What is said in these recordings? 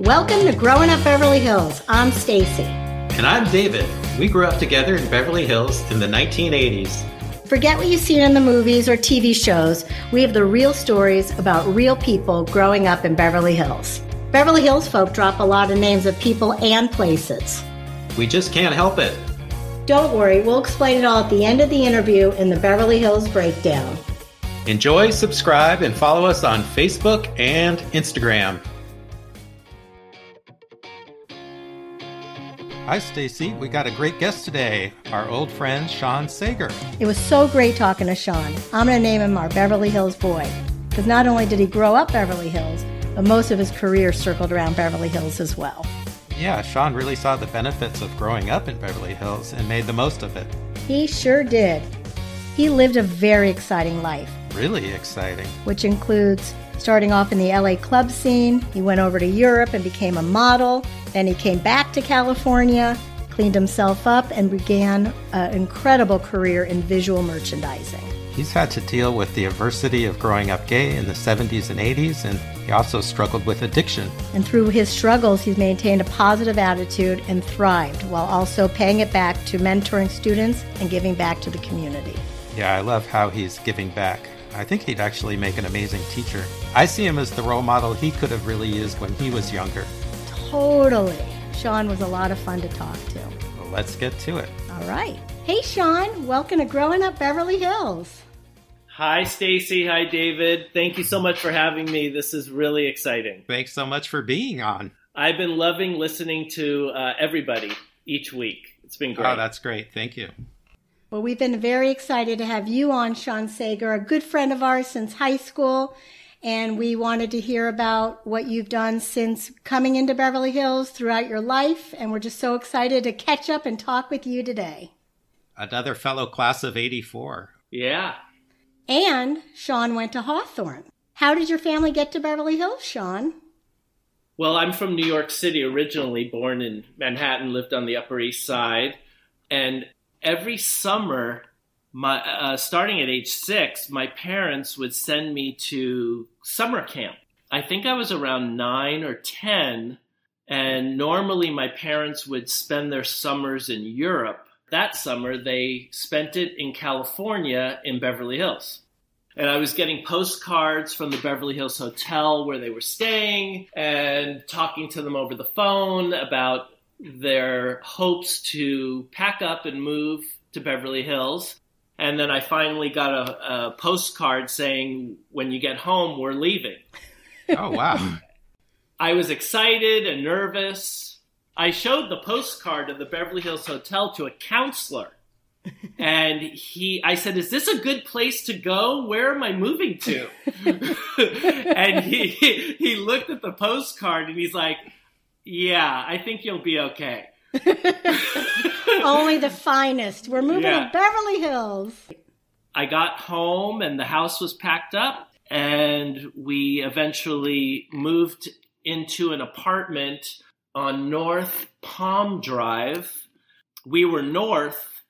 Welcome to Growing Up Beverly Hills. I'm Stacy. And I'm David. We grew up together in Beverly Hills in the 1980s. Forget what you've seen in the movies or TV shows. We have the real stories about real people growing up in Beverly Hills. Beverly Hills folk drop a lot of names of people and places. We just can't help it. Don't worry, we'll explain it all at the end of the interview in the Beverly Hills Breakdown. Enjoy, subscribe, and follow us on Facebook and Instagram. Hi, Stacy. We got a great guest today, our old friend Sean Sager. It was so great talking to Sean. I'm going to name him our Beverly Hills boy. Because not only did he grow up Beverly Hills, but most of his career circled around Beverly Hills as well. Yeah, Sean really saw the benefits of growing up in Beverly Hills and made the most of it. He sure did. He lived a very exciting life. Really exciting. Which includes starting off in the LA club scene. He went over to Europe and became a model. Then he came back to California, cleaned himself up, and began an incredible career in visual merchandising. He's had to deal with the adversity of growing up gay in the 70s and 80s, and he also struggled with addiction. And through his struggles, he's maintained a positive attitude and thrived while also paying it back to mentoring students and giving back to the community. Yeah, I love how he's giving back. I think he'd actually make an amazing teacher. I see him as the role model he could have really used when he was younger. Totally. Sean was a lot of fun to talk to. Well, let's get to it. All right. Hey, Sean, welcome to Growing Up Beverly Hills. Hi, Stacy. Hi, David. Thank you so much for having me. This is really exciting. Thanks so much for being on. I've been loving listening to uh, everybody each week. It's been great. Oh, that's great. Thank you. Well, we've been very excited to have you on, Sean Sager, a good friend of ours since high school and we wanted to hear about what you've done since coming into Beverly Hills throughout your life. And we're just so excited to catch up and talk with you today. Another fellow class of 84. Yeah. And Sean went to Hawthorne. How did your family get to Beverly Hills, Sean? Well, I'm from New York City originally, born in Manhattan, lived on the Upper East Side. And every summer, my uh, starting at age six, my parents would send me to summer camp. I think I was around nine or ten, and normally my parents would spend their summers in Europe. That summer, they spent it in California in Beverly Hills. And I was getting postcards from the Beverly Hills Hotel where they were staying and talking to them over the phone about their hopes to pack up and move to Beverly Hills. And then I finally got a, a postcard saying, when you get home, we're leaving. Oh, wow. I was excited and nervous. I showed the postcard of the Beverly Hills Hotel to a counselor. and he I said, "Is this a good place to go? Where am I moving to?" and he he looked at the postcard and he's like, "Yeah, I think you'll be okay." Only the finest. We're moving yeah. to Beverly Hills. I got home and the house was packed up, and we eventually moved into an apartment on North Palm Drive. We were north,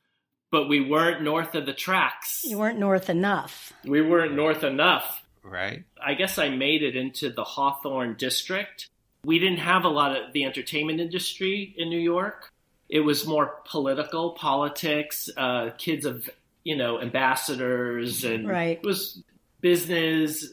but we weren't north of the tracks. You weren't north enough. We weren't north enough. Right. I guess I made it into the Hawthorne district. We didn't have a lot of the entertainment industry in New York it was more political politics uh, kids of you know ambassadors and right. it was business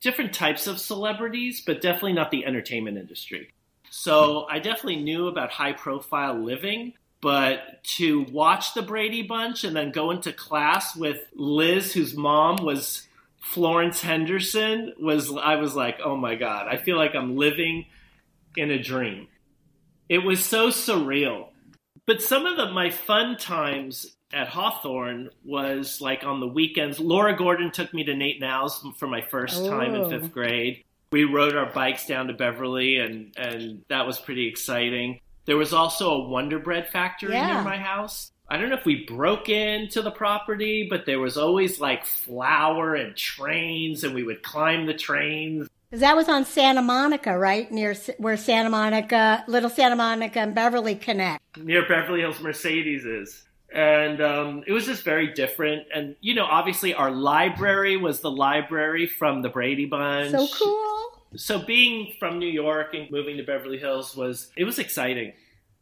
different types of celebrities but definitely not the entertainment industry so i definitely knew about high profile living but to watch the brady bunch and then go into class with liz whose mom was florence henderson was i was like oh my god i feel like i'm living in a dream it was so surreal but some of the, my fun times at Hawthorne was like on the weekends. Laura Gordon took me to Nate 'n Al's for my first oh. time in oh. fifth grade. We rode our bikes down to Beverly, and and that was pretty exciting. There was also a Wonder Bread factory yeah. near my house. I don't know if we broke into the property, but there was always like flour and trains, and we would climb the trains. Because that was on Santa Monica, right? Near where Santa Monica, Little Santa Monica and Beverly connect. Near Beverly Hills Mercedes is. And um, it was just very different. And, you know, obviously our library was the library from the Brady Bunch. So cool. So being from New York and moving to Beverly Hills was it was exciting.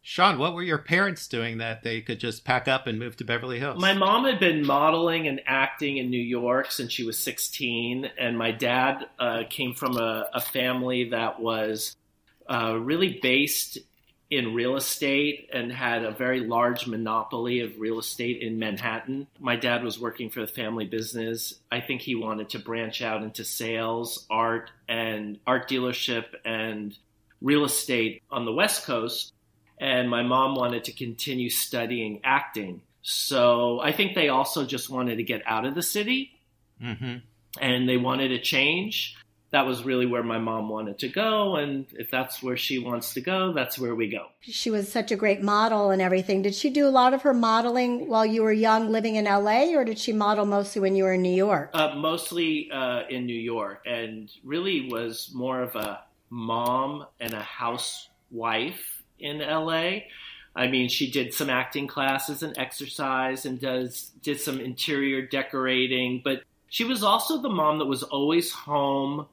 Sean, what were your parents doing that they could just pack up and move to Beverly Hills? My mom had been modeling and acting in New York since she was 16, and my dad uh, came from a, a, family that was uh, really based in real estate and had a very large monopoly of real estate in Manhattan. My dad was working for the family business. I think he wanted to branch out into sales, art, and art dealership and real estate on the West Coast and my mom wanted to continue studying acting. So I think they also just wanted to get out of the city mm-hmm. and they wanted a change. That was really where my mom wanted to go. And if that's where she wants to go, that's where we go. She was such a great model and everything. Did she do a lot of her modeling while you were young living in LA, or did she model mostly when you were in New York? Uh, mostly uh, in New York, and really was more of a mom and a housewife in LA. I mean, she did some acting classes and exercise and does did some interior decorating, but she was also the mom that was always home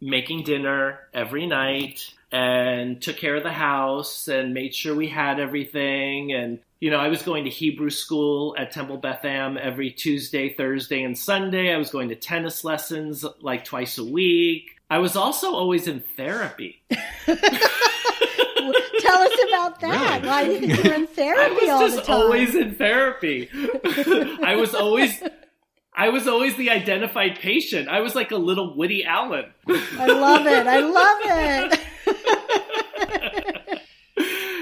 making dinner every night and took care of the house and made sure we had everything and you know, I was going to Hebrew school at Temple Beth Am every Tuesday, Thursday, and Sunday. I was going to tennis lessons like twice a week. I was also always in therapy. Tell us about that. Really? Why do you think you're in therapy all the time? I was just always in therapy. I was always I was always the identified patient. I was like a little Woody Allen. I love it. I love it.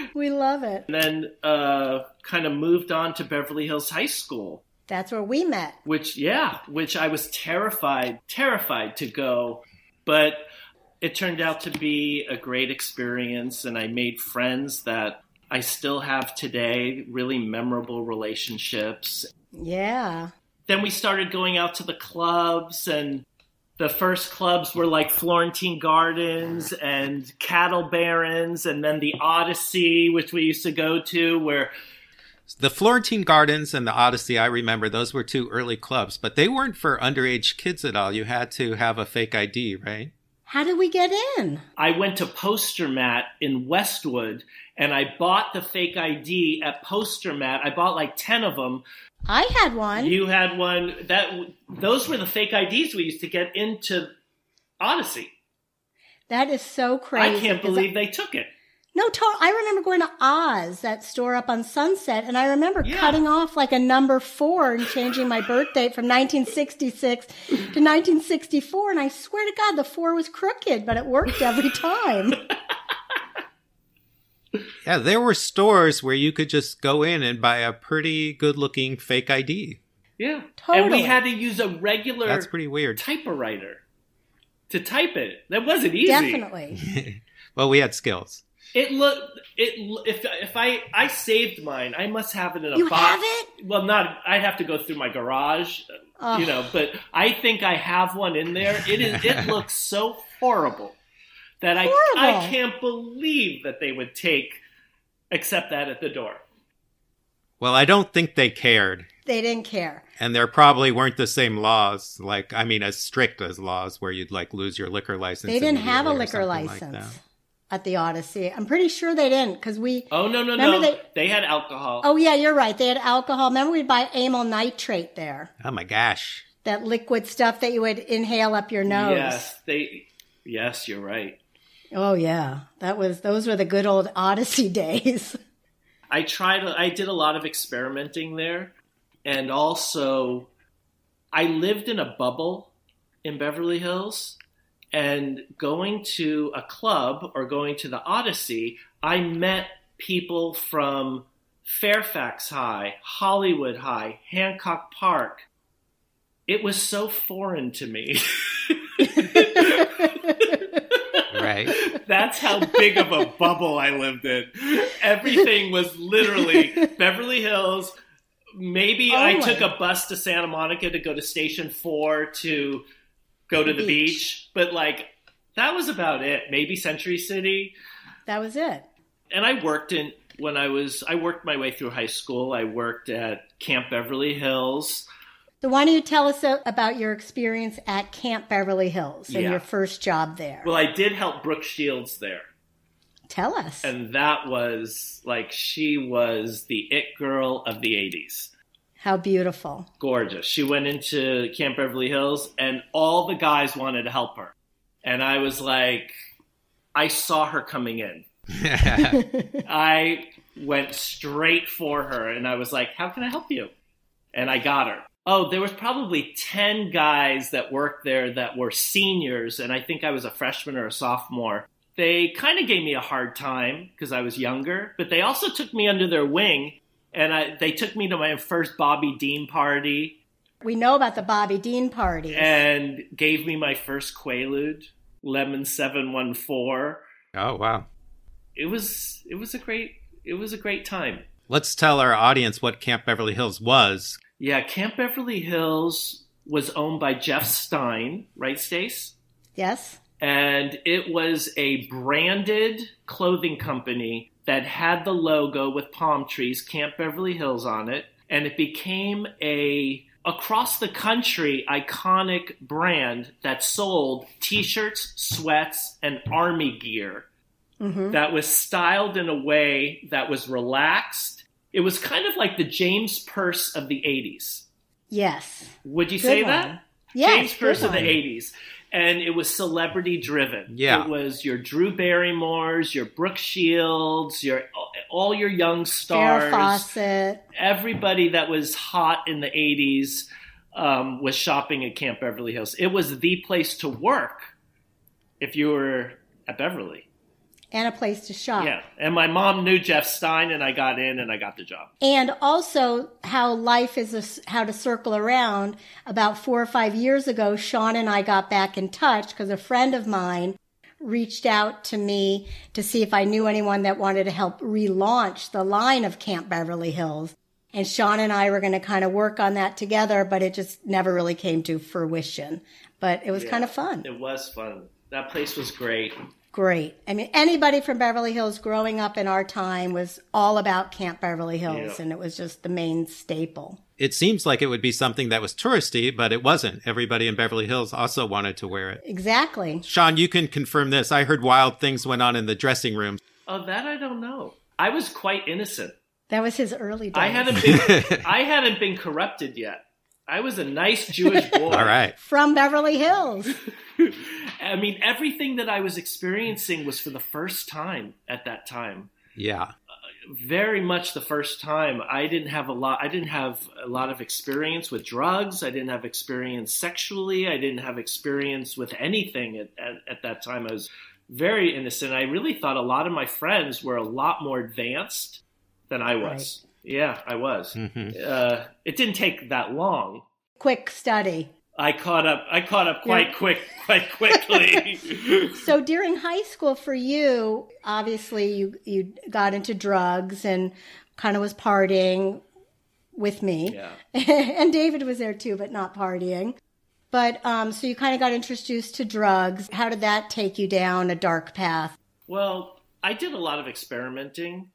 we love it. And then uh, kind of moved on to Beverly Hills High School. That's where we met. Which, yeah, which I was terrified, terrified to go. But it turned out to be a great experience, and I made friends that I still have today, really memorable relationships. Yeah. Then we started going out to the clubs, and the first clubs were like Florentine Gardens and Cattle Barons, and then the Odyssey, which we used to go to, where the Florentine Gardens and the Odyssey, I remember those were two early clubs, but they weren't for underage kids at all. You had to have a fake ID, right? How did we get in? I went to Postermat in Westwood and I bought the fake ID at Postermat. I bought like 10 of them. I had one. You had one. That those were the fake IDs we used to get into Odyssey. That is so crazy. I can't believe I, they took it. No, to- I remember going to Oz, that store up on Sunset, and I remember yeah. cutting off like a number four and changing my birth date from 1966 to 1964. And I swear to God, the four was crooked, but it worked every time. yeah, there were stores where you could just go in and buy a pretty good looking fake ID. Yeah. Totally. And we had to use a regular That's pretty weird. typewriter to type it. That wasn't easy. Definitely. well, we had skills. It looked it if if I I saved mine, I must have it in a box. you box. have it? Well, not I'd have to go through my garage, oh. you know. But I think I have one in there. It is it looks so horrible that horrible. I I can't believe that they would take accept that at the door. Well, I don't think they cared. They didn't care. And there probably weren't the same laws, like I mean, as strict as laws where you'd like lose your liquor license. They didn't have a liquor license. Like at the Odyssey. I'm pretty sure they didn't because we. Oh no no no! They, they had alcohol. Oh yeah, you're right. They had alcohol. Remember, we'd buy amyl nitrate there. Oh my gosh! That liquid stuff that you would inhale up your nose. Yes, they. Yes, you're right. Oh yeah, that was those were the good old Odyssey days. I tried. I did a lot of experimenting there, and also, I lived in a bubble in Beverly Hills and going to a club or going to the Odyssey, I met people from Fairfax High, Hollywood High, Hancock Park. It was so foreign to me. right. That's how big of a bubble I lived in. Everything was literally Beverly Hills. Maybe oh I took a bus to Santa Monica to go to Station 4 to go to the beach. beach. But like that was about it. Maybe Century City. That was it. And I worked in when I was I worked my way through high school. I worked at Camp Beverly Hills. So why don't you tell us about your experience at Camp Beverly Hills and Yeah. your first job there? Well, I did help Brooke Shields there. tell us. And that was like, she was the it girl of the 80s. How beautiful. Gorgeous. She went into Camp Beverly Hills, and all the guys wanted to help her. And I was like, I saw her coming in. I went straight for her and I was like, How can I help you? And I got her. Oh, there was probably 10 guys that worked there that were seniors, and I think I was a freshman or a sophomore. They kind of gave me a hard time because I was younger, but they also took me under their wing and I, they took me to my first Bobby Dean party we know about the Bobby Dean party. and gave me my first Quaalude, Lemmon 714. oh, wow. It was it was a great it was a great time. Let's tell our audience what Camp Beverly Hills was. Yeah, Camp Beverly Hills was owned by Jeff Stein, right, Stace? yes? And it was a branded clothing company that had the logo with palm trees, Camp Beverly Hills on it, and it became a across the country iconic brand that sold t-shirts, sweats, and army gear hmm that was styled in a way that was relaxed. It was kind of like the James Perse of the 80s. Yes. Would you Good say one. that? Yes. James Perse good of the 80s. And it was celebrity driven. Yeah. It was your Drew Barrymores, your Brooke Shields, your all your young stars. Farrah Fawcett. Everybody that was hot in the 80s um, was shopping at Camp Beverly Hills. It was the place to work if you were at Beverly. And a place to shop. Yeah. And my mom knew Jeff Stein, and I got in and I got the job. And also how life is, a, how to circle around. About four or five years ago, Sean and I got back in touch because a friend of mine reached out to me to see if I knew anyone that wanted to help relaunch the line of Camp Beverly Hills. And Sean and I were going to kind of work on that together, but it just never really came to fruition. But it was Yeah. kind of fun. It was fun. That place was great. Great. I mean, anybody from Beverly Hills growing up in our time was all about Camp Beverly Hills, Yeah. and it was just the main staple. It seems like it would be something that was touristy, but it wasn't. Everybody in Beverly Hills also wanted to wear it. Exactly. Sean, you can confirm this. I heard wild things went on in the dressing room. Oh, that I don't know. I was quite innocent. That was his early days. I hadn't been I hadn't been corrupted yet. I was a nice Jewish boy. All right. from Beverly Hills. I mean, everything that I was experiencing was for the first time at that time. Yeah. Uh, very much the first time. I didn't have a lot. I didn't have a lot of experience with drugs. I didn't have experience sexually. I didn't have experience with anything at, at, at that time. I was very innocent. I really thought a lot of my friends were a lot more advanced than I was. Yeah, I was. hmm Uh, it didn't take that long. Quick study. I caught up. I caught up quite Yeah. quick, quite quickly. So during high school for you, obviously you you got into drugs and kind of was partying with me. yeah. and David was there too, but not partying. But um, so you kind of got introduced to drugs. How did that take you down a dark path? Well, I did a lot of experimenting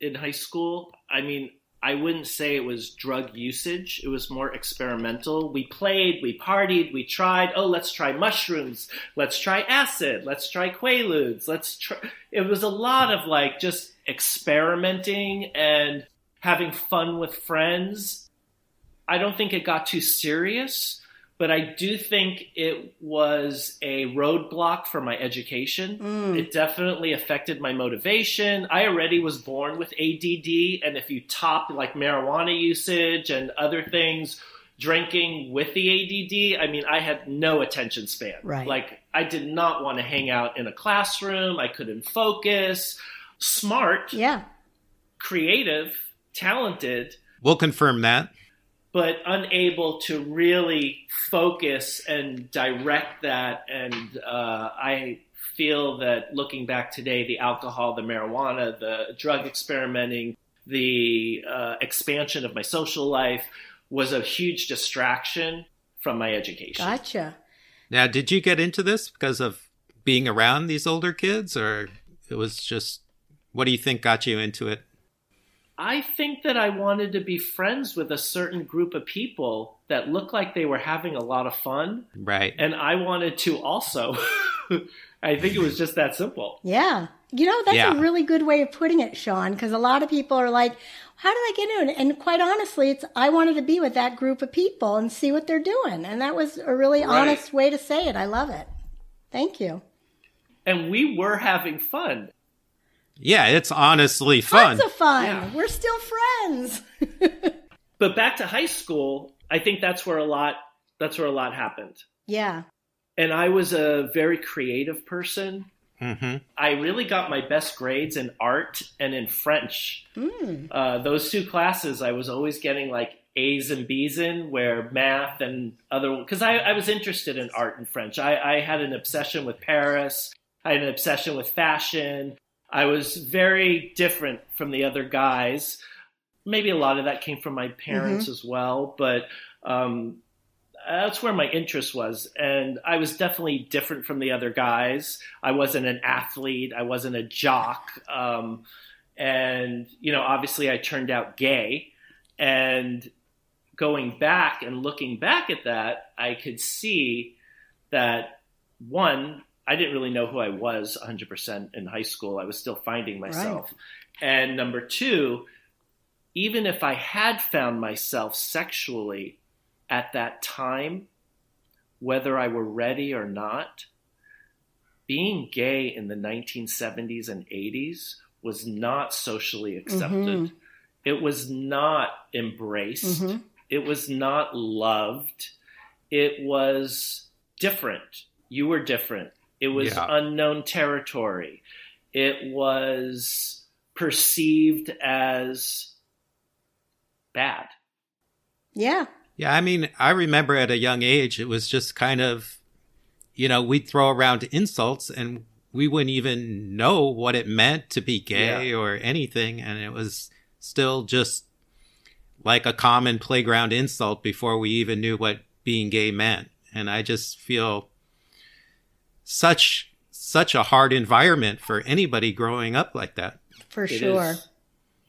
in high school. I mean, I wouldn't say it was drug usage. It was more experimental. We played, we partied, we tried. Oh, let's try mushrooms. Let's try acid. Let's try quaaludes. Let's try. It was a lot of like just experimenting and having fun with friends. I don't think it got too serious, but I do think it was a roadblock for my education. Mm. It definitely affected my motivation. I already was born with ADD, and if you top like marijuana usage and other things, drinking with the ADD, I mean, I had no attention span. Right. Like, I did not want to hang out in a classroom. I couldn't focus. Smart, Yeah. creative, talented, We'll confirm that. But unable to really focus and direct that. And uh, I feel that looking back today, the alcohol, the marijuana, the drug experimenting, the uh, expansion of my social life was a huge distraction from my education. Gotcha. Now, did you get into this because of being around these older kids, or it was just what do you think got you into it? I think that I wanted to be friends with a certain group of people that looked like they were having a lot of fun. Right. And I wanted to also. I think it was just that simple. Yeah. You know, that's Yeah. a really good way of putting it, Sean, because a lot of people are like, how did I get in? And quite honestly, it's, I wanted to be with that group of people and see what they're doing. And that was a really Right. honest way to say it. I love it. Thank you. And we were having fun. Yeah, it's honestly fun. Tons of fun. Yeah. We're still friends. But back to high school, I think that's where a lot that's where a lot happened. yeah. And I was a very creative person. hmm I really got my best grades in art and in French. Mm. Uh, those two classes, I was always getting like A's and B's in, where math and other because I, I was interested in art and French. I, I had an obsession with Paris. I had an obsession with fashion. I was very different from the other guys. Maybe a lot of that came from my parents as well, but um, that's where my interest was. And I was definitely different from the other guys. I wasn't an athlete, I wasn't a jock. Um, and, you know, obviously I turned out gay. And going back and looking back at that, I could see that one, I didn't really know who I was 100% in high school. I was still finding myself. And number two, even if I had found myself sexually at that time, whether I were ready or not, being gay in the 1970s and 80s was not socially accepted. Mhm. It was not embraced. Mhm. It was not loved. It was different. You were different. It was Yeah. unknown territory. It was perceived as bad. Yeah. Yeah, I mean, I remember at a young age, it was just kind of, you know, we'd throw around insults and we wouldn't even know what it meant to be gay or anything. And it was still just like a common playground insult before we even knew what being gay meant. And I just feel such, such a hard environment for anybody growing up like that. For It sure. is.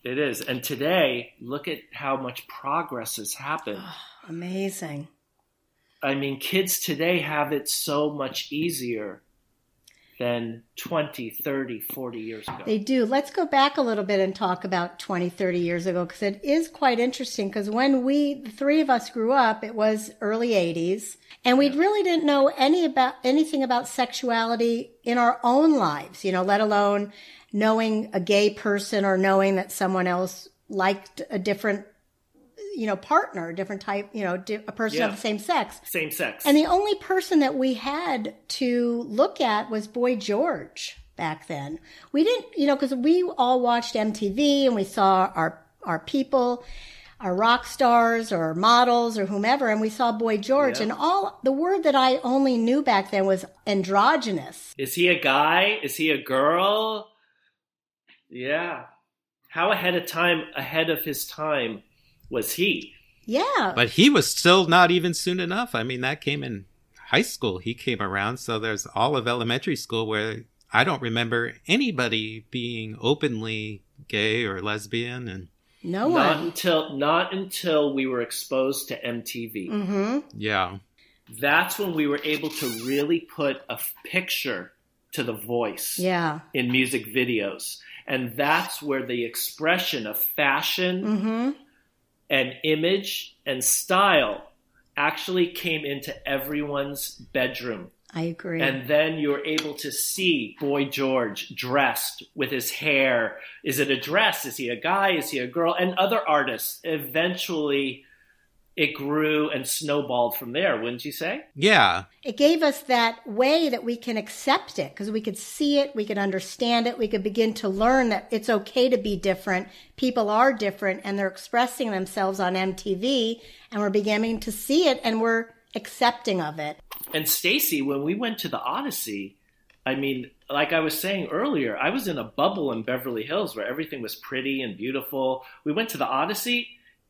It is. And today, look at how much progress has happened. Ah, amazing. I mean, kids today have it so much easier than 20, 30, 40 years ago. They do. Let's go back a little bit and talk about 20, 30 years ago because it is quite interesting because when we, the three of us grew up, it was early 80s and we really didn't know any about anything about sexuality in our own lives, you know, let alone knowing a gay person or knowing that someone else liked a different, you know, partner, different type, you know, a person Yeah. of the same sex. Same sex. And the only person that we had to look at was Boy George back then. We didn't, you know, because we all watched MTV and we saw our our people, our rock stars or models or whomever, and we saw Boy George. Yeah. And all the word that I only knew back then was androgynous. Is he a guy? Is he a girl? Yeah. How ahead of time, ahead of his time was he? Yeah, But he was still not even soon enough. I mean, that came in high school. He came around. So there's all of elementary school where I don't remember anybody being openly gay or lesbian. And no Not one. until not until we were exposed to MTV. hmm yeah, That's when we were able to really put a picture to the voice Yeah. in music videos. And that's where the expression of fashion hmm and image and style actually came into everyone's bedroom. I agree. And then you're able to see Boy George dressed with his hair. Is it a dress? Is he a guy? Is he a girl? And other artists. Eventually, it grew and snowballed from there, wouldn't you say? yeah, it gave us that way that we can accept it because we could see it, we could understand it, we could begin to learn that it's okay to be different. People are different and they're expressing themselves on MTV and we're beginning to see it and we're accepting of it. And Stacy, when we went to the Odyssey, I mean, like I was saying earlier, I was in a bubble in Beverly Hills where everything was pretty and beautiful. We went to the Odyssey.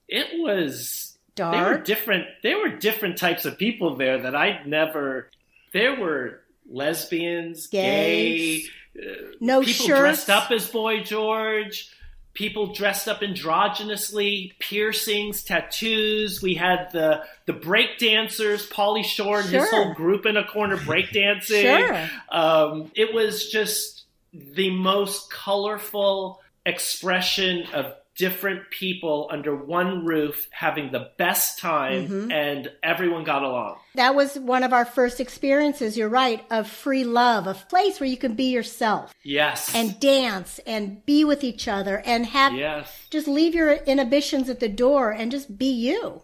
It was they were different. There were different types of people there that I'd never. There were lesbians, Gays. gay, uh, No people shirts. dressed up as Boy George. people dressed up androgynously, piercings, tattoos. We had the the break dancers, Pauly Shore and his whole group in a corner breakdancing. Sure. Um, it was just the most colorful expression of different people under one roof having the best time Mhm. and everyone got along. That was one of our first experiences, you're right, of free love, a place where you can be yourself Yes. and dance and be with each other and have yes. just leave your inhibitions at the door and just be you.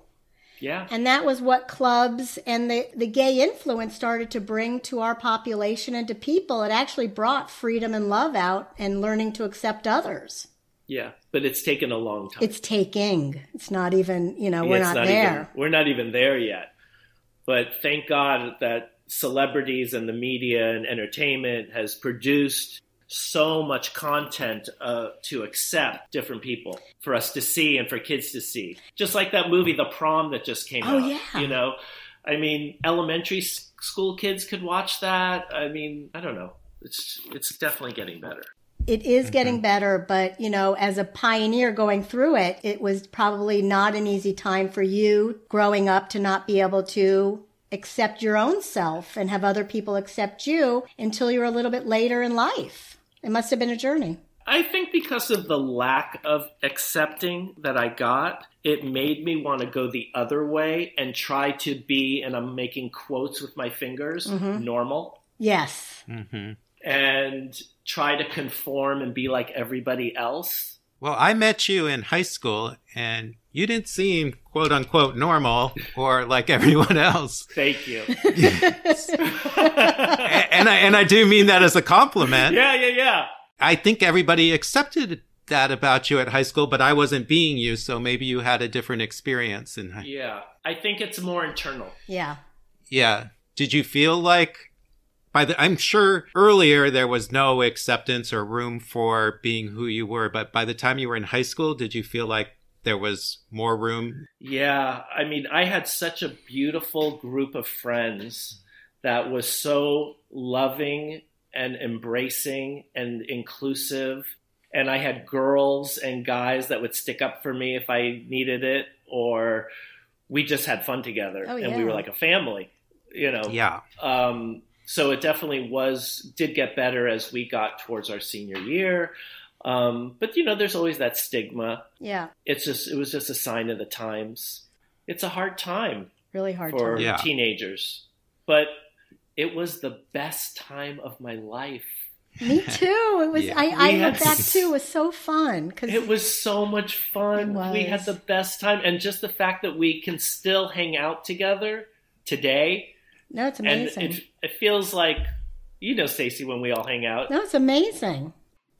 Yeah. And that was what clubs and the, the gay influence started to bring to our population and to people. It actually brought freedom and love out and learning to accept others. Yeah. But it's taken a long time. It's taking. It's not even, you know, we're not, even- there. we're not even there yet. But thank God that celebrities and the media and entertainment has produced so much content uh, to accept different people for us to see and for kids to see. Just like that movie, The Prom, that just came out. Oh, out. yeah. You know, I mean, elementary school kids could watch that. I mean, I don't know. It's it's definitely getting better. It is getting better, but you know, as a pioneer going through it, it was probably not an easy time for you growing up to not be able to accept your own self and have other people accept you until you're a little bit later in life. It must have been a journey. I think because of the lack of accepting that I got, it made me want to go the other way and try to be, and I'm making quotes with my fingers, mm-hmm. normal, Yes. Mm-hmm. and try to conform and be like everybody else. Well, I met you in high school, and you didn't seem quote unquote normal or like everyone else. Thank you. And I and I do mean that as a compliment. yeah, yeah, yeah. I think everybody accepted that about you at high school, but I wasn't being you, so maybe you had a different experience in high. Yeah. I think it's more internal. Yeah. Yeah. Did you feel like by the I'm sure earlier there was no acceptance or room for being who you were, but by the time you were in high school, did you feel like there was more room? Yeah, I mean, I had such a beautiful group of friends that was so loving and embracing and inclusive. And I had girls and guys that would stick up for me if I needed it, or we just had fun together Oh, and we were like a family, you know. Yeah. Um, so it definitely was did get better as we got towards our senior year. Um, but you know, there's always that stigma Yeah. it's just it was just a sign of the times. It's a hard time Really hard for time. Yeah. teenagers, but it was the best time of my life. Me too. It was. Yeah. I, I We look had- back too. It was so fun because It was so much fun. It We had the best time, and just the fact that we can still hang out together today, no, it's amazing. and it, it feels like you know, Stacy, when we all hang out. no, it's amazing.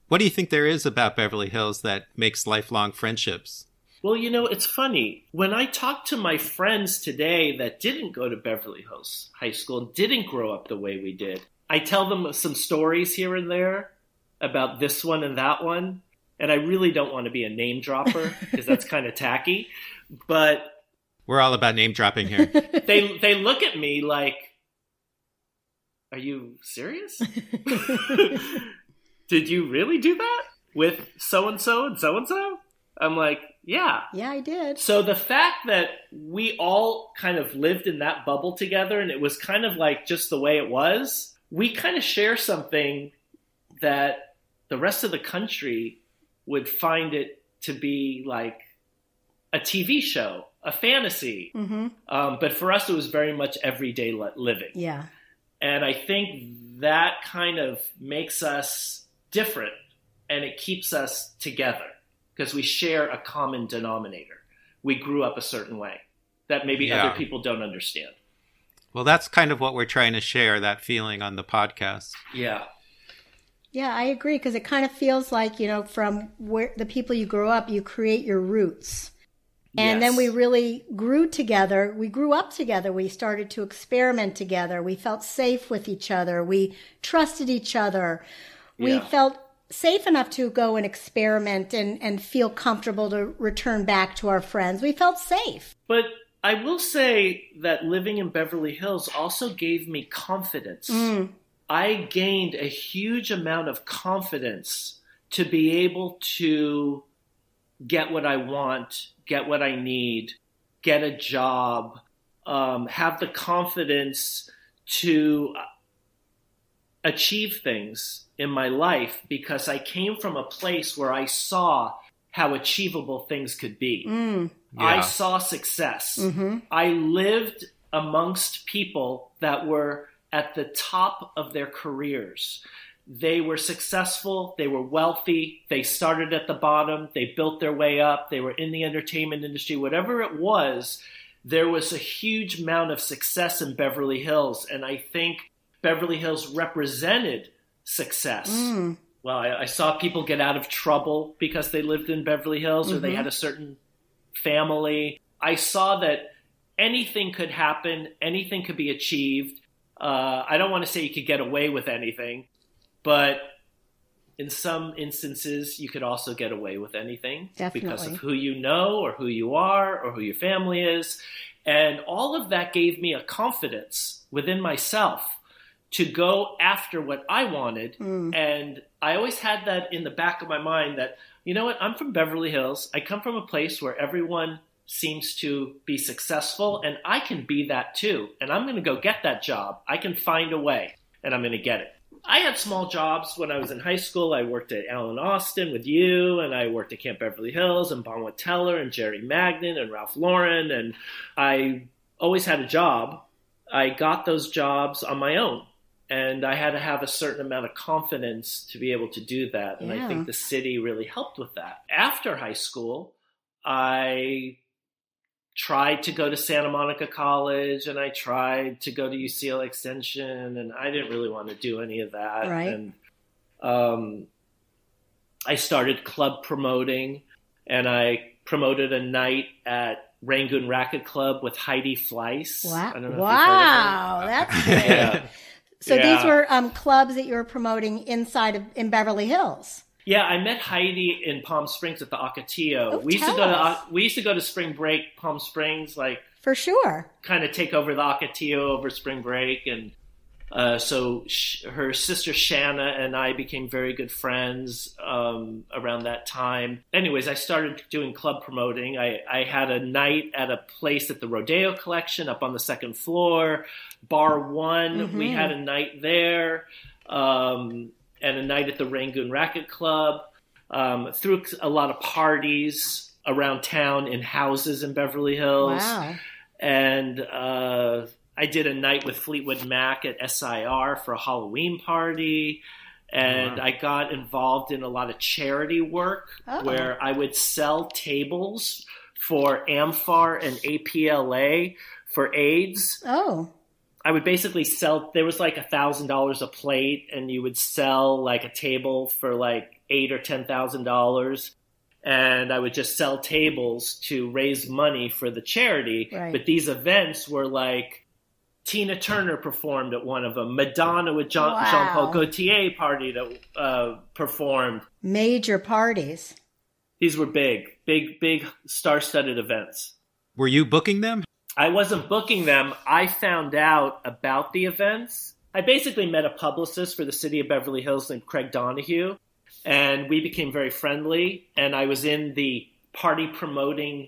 What do you think there is about Beverly Hills that makes lifelong friendships? Well, you know, it's funny. When I talk to my friends today that didn't go to Beverly Hills High School, didn't grow up the way we did, I tell them some stories here and there about this one and that one. And I really don't want to be a name dropper because that's kind of tacky. But We're all about name dropping here. they they look at me like, "Are you serious? Did you really do that with so and so and so and so?" I'm like, "Yeah." yeah, I did. So the fact that we all kind of lived in that bubble together and it was kind of like just the way it was, we kind of share something that the rest of the country would find it to be like a TV show, a fantasy. hmm Um, but for us, it was very much everyday living. Yeah. And I think that kind of makes us different and it keeps us together because we share a common denominator. We grew up a certain way that maybe Yeah. other people don't understand. well, that's kind of what we're trying to share that feeling on the podcast. Yeah. Yeah, I agree because it kind of feels like, you know, from where the people you grow up, you create your roots. And then we really grew together. We grew up together. We started to experiment together. We felt safe with each other. We trusted each other. We Yeah. felt safe enough to go and experiment and, and feel comfortable to return back to our friends. We felt safe. But I will say that living in Beverly Hills also gave me confidence. Mm. I gained a huge amount of confidence to be able to get what I want, get what I need, get a job, um, have the confidence to achieve things in my life because I came from a place where I saw how achievable things could be. Mm. Yeah. I saw success. hmm I lived amongst people that were at the top of their careers. They were successful, they were wealthy, they started at the bottom, they built their way up, they were in the entertainment industry, whatever it was, there was a huge amount of success in Beverly Hills. And I think Beverly Hills represented success. Mm. Well, I, I saw people get out of trouble because they lived in Beverly Hills or they Mhm. had a certain family. I saw that anything could happen, anything could be achieved. Uh, I don't want to say you could get away with anything, but in some instances, you could also get away with anything because of who you know or who you are or who your family is. And all of that gave me a confidence within myself to go after what I wanted. Mm. And I always had that in the back of my mind that, you know what, I'm from Beverly Hills. I come from a place where everyone seems to be successful, and I can be that too. And I'm going to go get that job. I can find a way, and I'm going to get it. I had small jobs when I was in high school. I worked at Allen Austin with you, and I worked at Camp Beverly Hills and Bonwit Teller and Jerry Magnin and Ralph Lauren, and I always had a job. I got those jobs on my own, and I had to have a certain amount of confidence to be able to do that. And I think the city really helped with that. After high school, I tried to go to Santa Monica College and I tried to go to UCLA Extension and I didn't really want to do any of that. Right. And um, I started club promoting and I promoted a night at Rangoon Racquet Club with Heidi Fleiss. Wow! I don't know if you've heard of her. Wow, that's great. Yeah. So these were um, clubs that you were promoting inside of in Beverly Hills. Yeah, I met Heidi in Palm Springs at the Ocotillo. Oh, we used to go to we used to go to spring break Palm Springs, like For sure. kind of take over the Ocotillo over spring break, and uh, so sh- her sister Shanna and I became very good friends um, around that time. Anyways, I started doing club promoting. I, I had a night at a place at the Rodeo Collection up on the second floor, Bar One. We Mhm. had a night there. Um, and a night at the Rangoon Racquet Club. Um, threw a lot of parties around town in houses in Beverly Hills Wow. and uh, I did a night with Fleetwood Mac at SIR for a Halloween party. And Wow. I got involved in a lot of charity work Oh. where I would sell tables for AMFAR and APLA for AIDS. Oh. I would basically sell, there was like a thousand dollars a plate, and you would sell like a table for like eight or ten thousand dollars. And I would just sell tables to raise money for the charity. Right. But these events were like Tina Turner performed at one of them, Madonna with Jean wow. Paul Gaultier party that uh, performed. Major parties. These were big, big, big star studded events. Were you booking them? I wasn't booking them. I found out about the events. I basically met a publicist for the city of Beverly Hills named Craig Donahue, and we became very friendly. And I was in the party promoting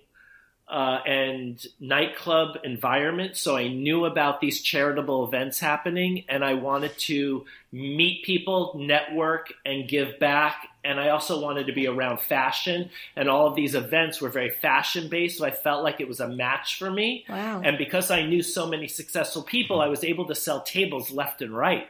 uh, and nightclub environment, so I knew about these charitable events happening, and I wanted to meet people, network, and give back. And I also wanted to be around fashion, and all of these events were very fashion based, so I felt like it was a match for me. Wow. And because I knew so many successful people, I was able to sell tables left and right.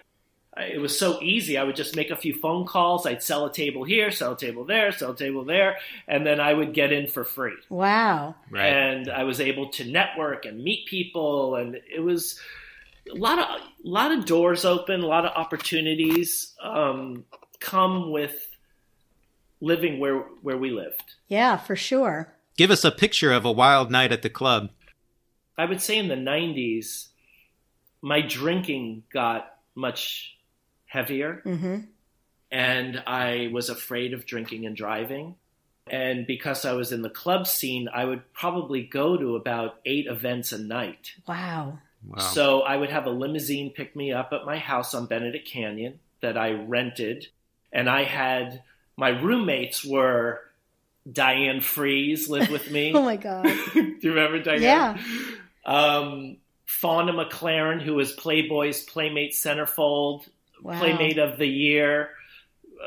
I- It was so easy. I would just make a few phone calls. I'd sell a table here, sell a table there, sell a table there, and then I would get in for free. Wow. Right. And I was able to network and meet people, and it was a lot of a lot of doors open, a lot of opportunities um, come with living where where we lived. Yeah, for sure. Give us a picture of a wild night at the club. I would say in the 90s, my drinking got much heavier, hmm and I was afraid of drinking and driving. And because I was in the club scene, I would probably go to about eight events a night. Wow. Wow. So I would have a limousine pick me up at my house on Benedict Canyon that I rented. And I had my roommates were Diane Freeze lived with me. oh my god! Do you remember Diane? Yeah. Um, Fawna MacLaren, who was Playboy's Playmate Centerfold, Wow. Playmate of the Year,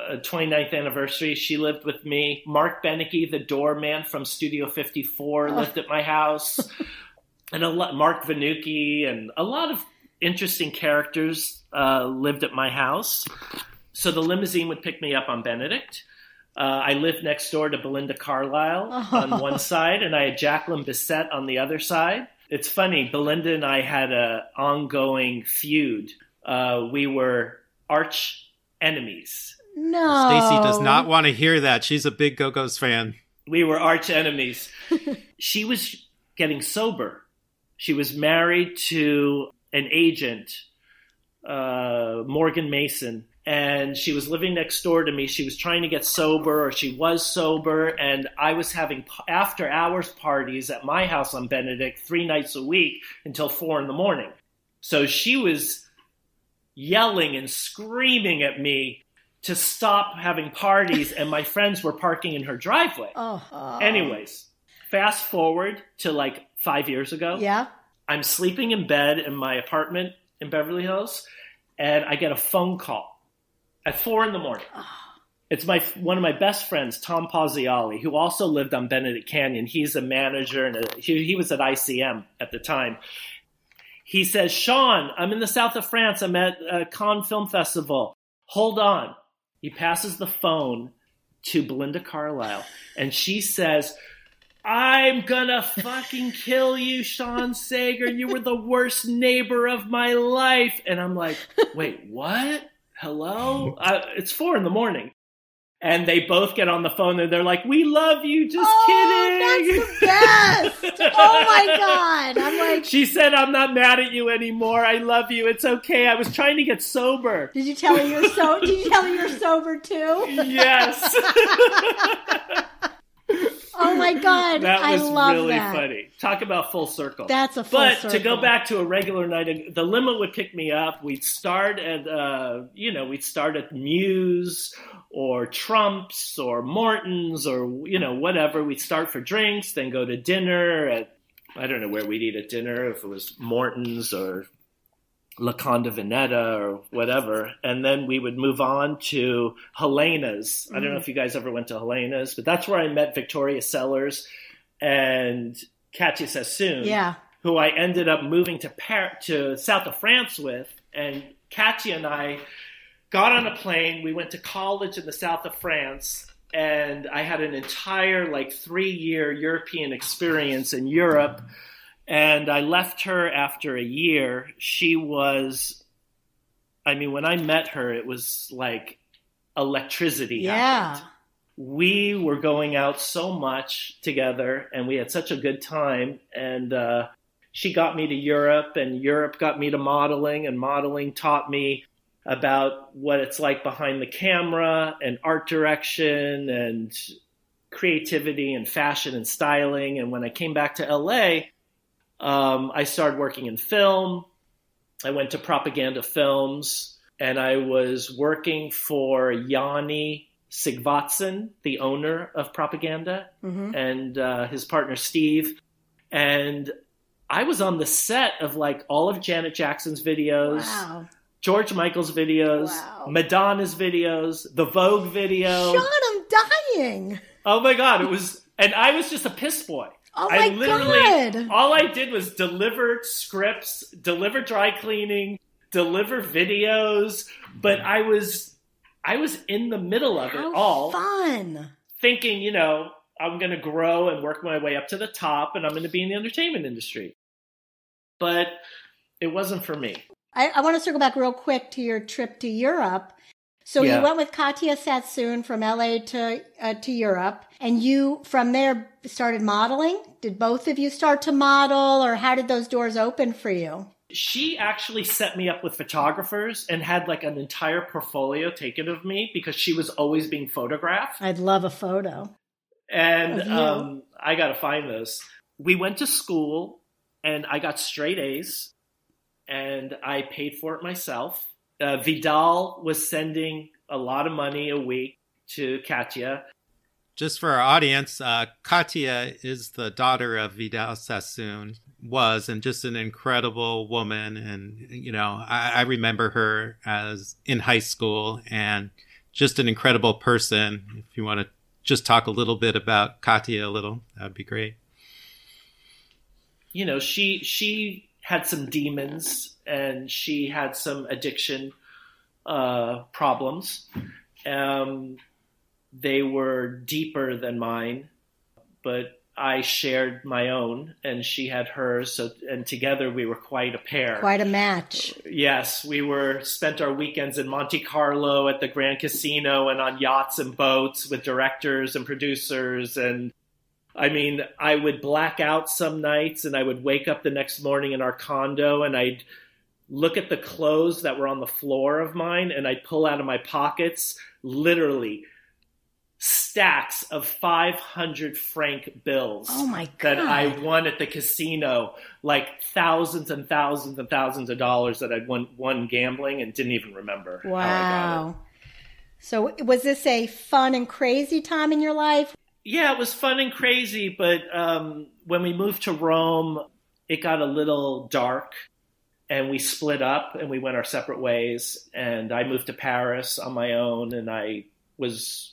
uh, 29th anniversary. She lived with me. Marc Benecke, the doorman from Studio 54, lived at my house. and a lot, Mark Vanucci and a lot of interesting characters uh, lived at my house. So the limousine would pick me up on Benedict. Uh, I lived next door to Belinda Carlisle on one side, and I had Jacqueline Bisset on the other side. It's funny, Belinda and I had a ongoing feud. Uh, we were arch enemies. No. Stacy does not want to hear that. She's a big Go Go's fan. We were arch enemies. she was getting sober. She was married to an agent, uh, Morgan Mason, and she was living next door to me. She was trying to get sober, or she was sober, and I was having after hours parties at my house on Benedict three nights a week until four in the morning. So she was yelling and screaming at me to stop having parties, and my friends were parking in her driveway. Oh. Anyways, fast forward to like five years ago. Yeah. I'm sleeping in bed in my apartment in Beverly Hills, and I get a phone call at four in the morning. It's my one of my best friends, Tom Pozziali, who also lived on Benedict Canyon. He's a manager and a, he, he was at ICM at the time. He says, "Sean, I'm in the south of France. I'm at uh, Cannes Film Festival. Hold on." He passes the phone to Belinda Carlisle, and she says, I'm gonna fucking kill you, Sean Sager. You were the worst neighbor of my life. And I'm like, wait, what? Hello? Uh, it's four in the morning. And they both get on the phone and they're like, we love you, just oh, kidding. That's the best. oh my God. I'm like, she said, I'm not mad at you anymore. I love you. It's okay. I was trying to get sober. did you tell her you're so, did you tell her you're sober too? Yes. Oh my God. that I was really that. funny. Talk about full circle. That's a full but circle. to go back to a regular night, the limo would pick me up. We'd start at, uh, you know, we'd start at Muse or Trump's or Morton's or, you know, whatever. We'd start for drinks, then go to dinner at, I don't know where we'd eat at dinner, if it was Morton's or Locanda Veneta or whatever. And then we would move on to Helena's. I don't know mm-hmm. if you guys ever went to Helena's, but that's where I met Victoria Sellers and Katya Sassoon Yeah. who I ended up moving to Par- to south of France with, and Katya and I got on a plane. We went to college in the south of France, and I had an entire like three year European experience in Europe. And I left her after a year. She was, I mean, when I met her, it was like electricity. Yeah. happened we were going out so much together and we had such a good time and uh, she got me to europe and europe got me to modeling and modeling taught me about what it's like behind the camera and art direction and creativity and fashion and styling and when i came back to la um, i started working in film i went to propaganda films and i was working for Joni Sighvatsson, the owner of Propaganda, Mhm. and uh, his partner Steve. And I was on the set of like all of Janet Jackson's videos, Wow. George Michael's videos, Wow. Madonna's videos, the Vogue video. Sean, I'm dying. Oh my God, it was, and I was just a piss boy. Oh I literally, God. all I did was deliver scripts, deliver dry cleaning, deliver videos, but I was, I was in the middle of How it all. fun. thinking, you know, I'm going to grow and work my way up to the top and I'm going to be in the entertainment industry. But it wasn't for me. I, I want to circle back real quick to your trip to Europe. So Yeah. you went with Katya Sassoon from LA to uh, to Europe, and you from there started modeling. Did both of you start to model, or how did those doors open for you? She actually set me up with photographers and had like an entire portfolio taken of me because she was always being photographed. I'd love a photo. And um, I got to find those. We went to school and I got straight A's and I paid for it myself. Uh, Vidal was sending a lot of money a week to Katya. Just for our audience, uh, Katia is the daughter of Vidal Sassoon, was, and just an incredible woman. And, you know, I, I remember her as in high school and just an incredible person. If you want to just talk a little bit about Katia a little, that'd be great. You know, she she had some demons and she had some addiction uh, problems. Um, they were deeper than mine, but I shared my own and she had hers. So, and together we were quite a pair. Quite a match. Yes, we were spent our weekends in Monte Carlo at the Grand Casino and on yachts and boats with directors and producers. And I mean, I would black out some nights and I would wake up the next morning in our condo and I'd look at the clothes that were on the floor of mine and I'd pull out of my pockets literally stacks of 500 franc bills oh my God. that I won at the casino, like thousands and thousands and thousands of dollars that I'd won, won gambling and didn't even remember. Wow. So was this a fun and crazy time in your life? Yeah, it was fun and crazy, but um, when we moved to Rome, it got a little dark and we split up and we went our separate ways and I moved to Paris on my own and I was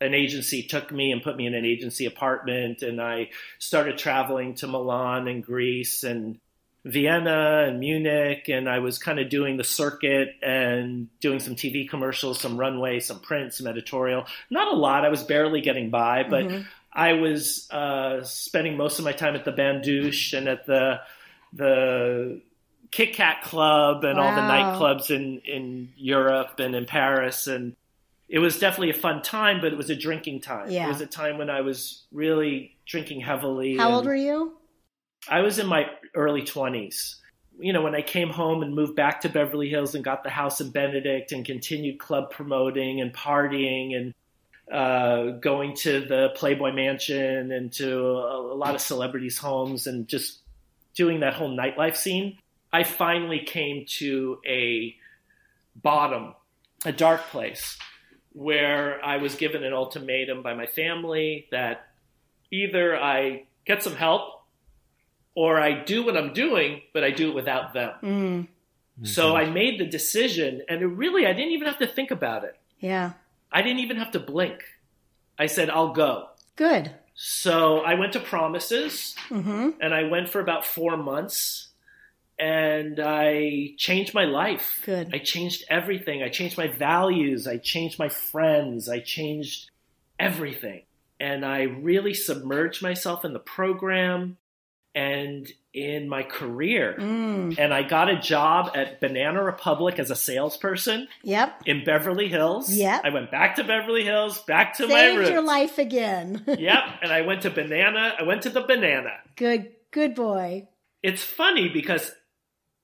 an agency took me and put me in an agency apartment and I started traveling to Milan and Greece and Vienna and Munich and I was kind of doing the circuit and doing some TV commercials, some runway, some print, some editorial. Not a lot. I was barely getting by, but mm-hmm. I was uh, spending most of my time at the Bains Douches and at the the Kit Kat Club and wow. all the nightclubs in in Europe and in Paris and it was definitely a fun time, but it was a drinking time. Yeah. It was a time when I was really drinking heavily. How old were you? I was in my early 20s. You know, when I came home and moved back to Beverly Hills and got the house in Benedict and continued club promoting and partying and uh, going to the Playboy Mansion and to a, a lot of celebrities' homes and just doing that whole nightlife scene, I finally came to a bottom, a dark place where I was given an ultimatum by my family that either I get some help or I do what I'm doing, but I do it without them. Mm. So I made the decision, and it really, I didn't even have to think about it. Yeah. I didn't even have to blink. I said, I'll go. Good. So I went to Promises, mm-hmm. and I went for about four months and I changed my life. Good. I changed everything. I changed my values. I changed my friends. I changed everything. And I really submerged myself in the program and in my career. Mm. And I got a job at Banana Republic as a salesperson. Yep. In Beverly Hills. Yep. I went back to Beverly Hills, back to Saved my roots. your life again. yep. And I went to Banana. I went to the Banana. Good. Good boy. It's funny because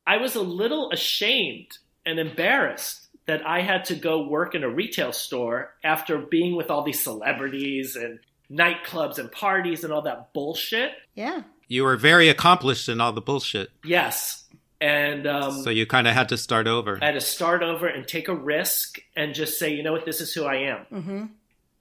I was a little ashamed and embarrassed that I had to go work in a retail store after being with all these celebrities and nightclubs and parties and all that bullshit. Yeah. You were very accomplished in all the bullshit. Yes. And um, so you kind of had to start over. I had to start over and take a risk and just say, you know what, this is who I am. Mm-hmm.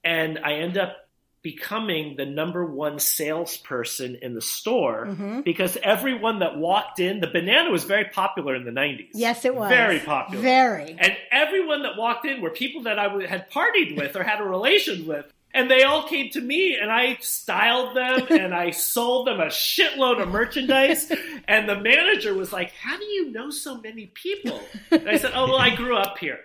And I end up becoming the number one salesperson in the store mm-hmm. because everyone that walked in, the banana was very popular in the 90s. Yes, it was. Very popular. Very. And everyone that walked in were people that I had partied with or had a relation with. And they all came to me and I styled them and I sold them a shitload of merchandise. and the manager was like, How do you know so many people? And I said, Oh, well, I grew up here.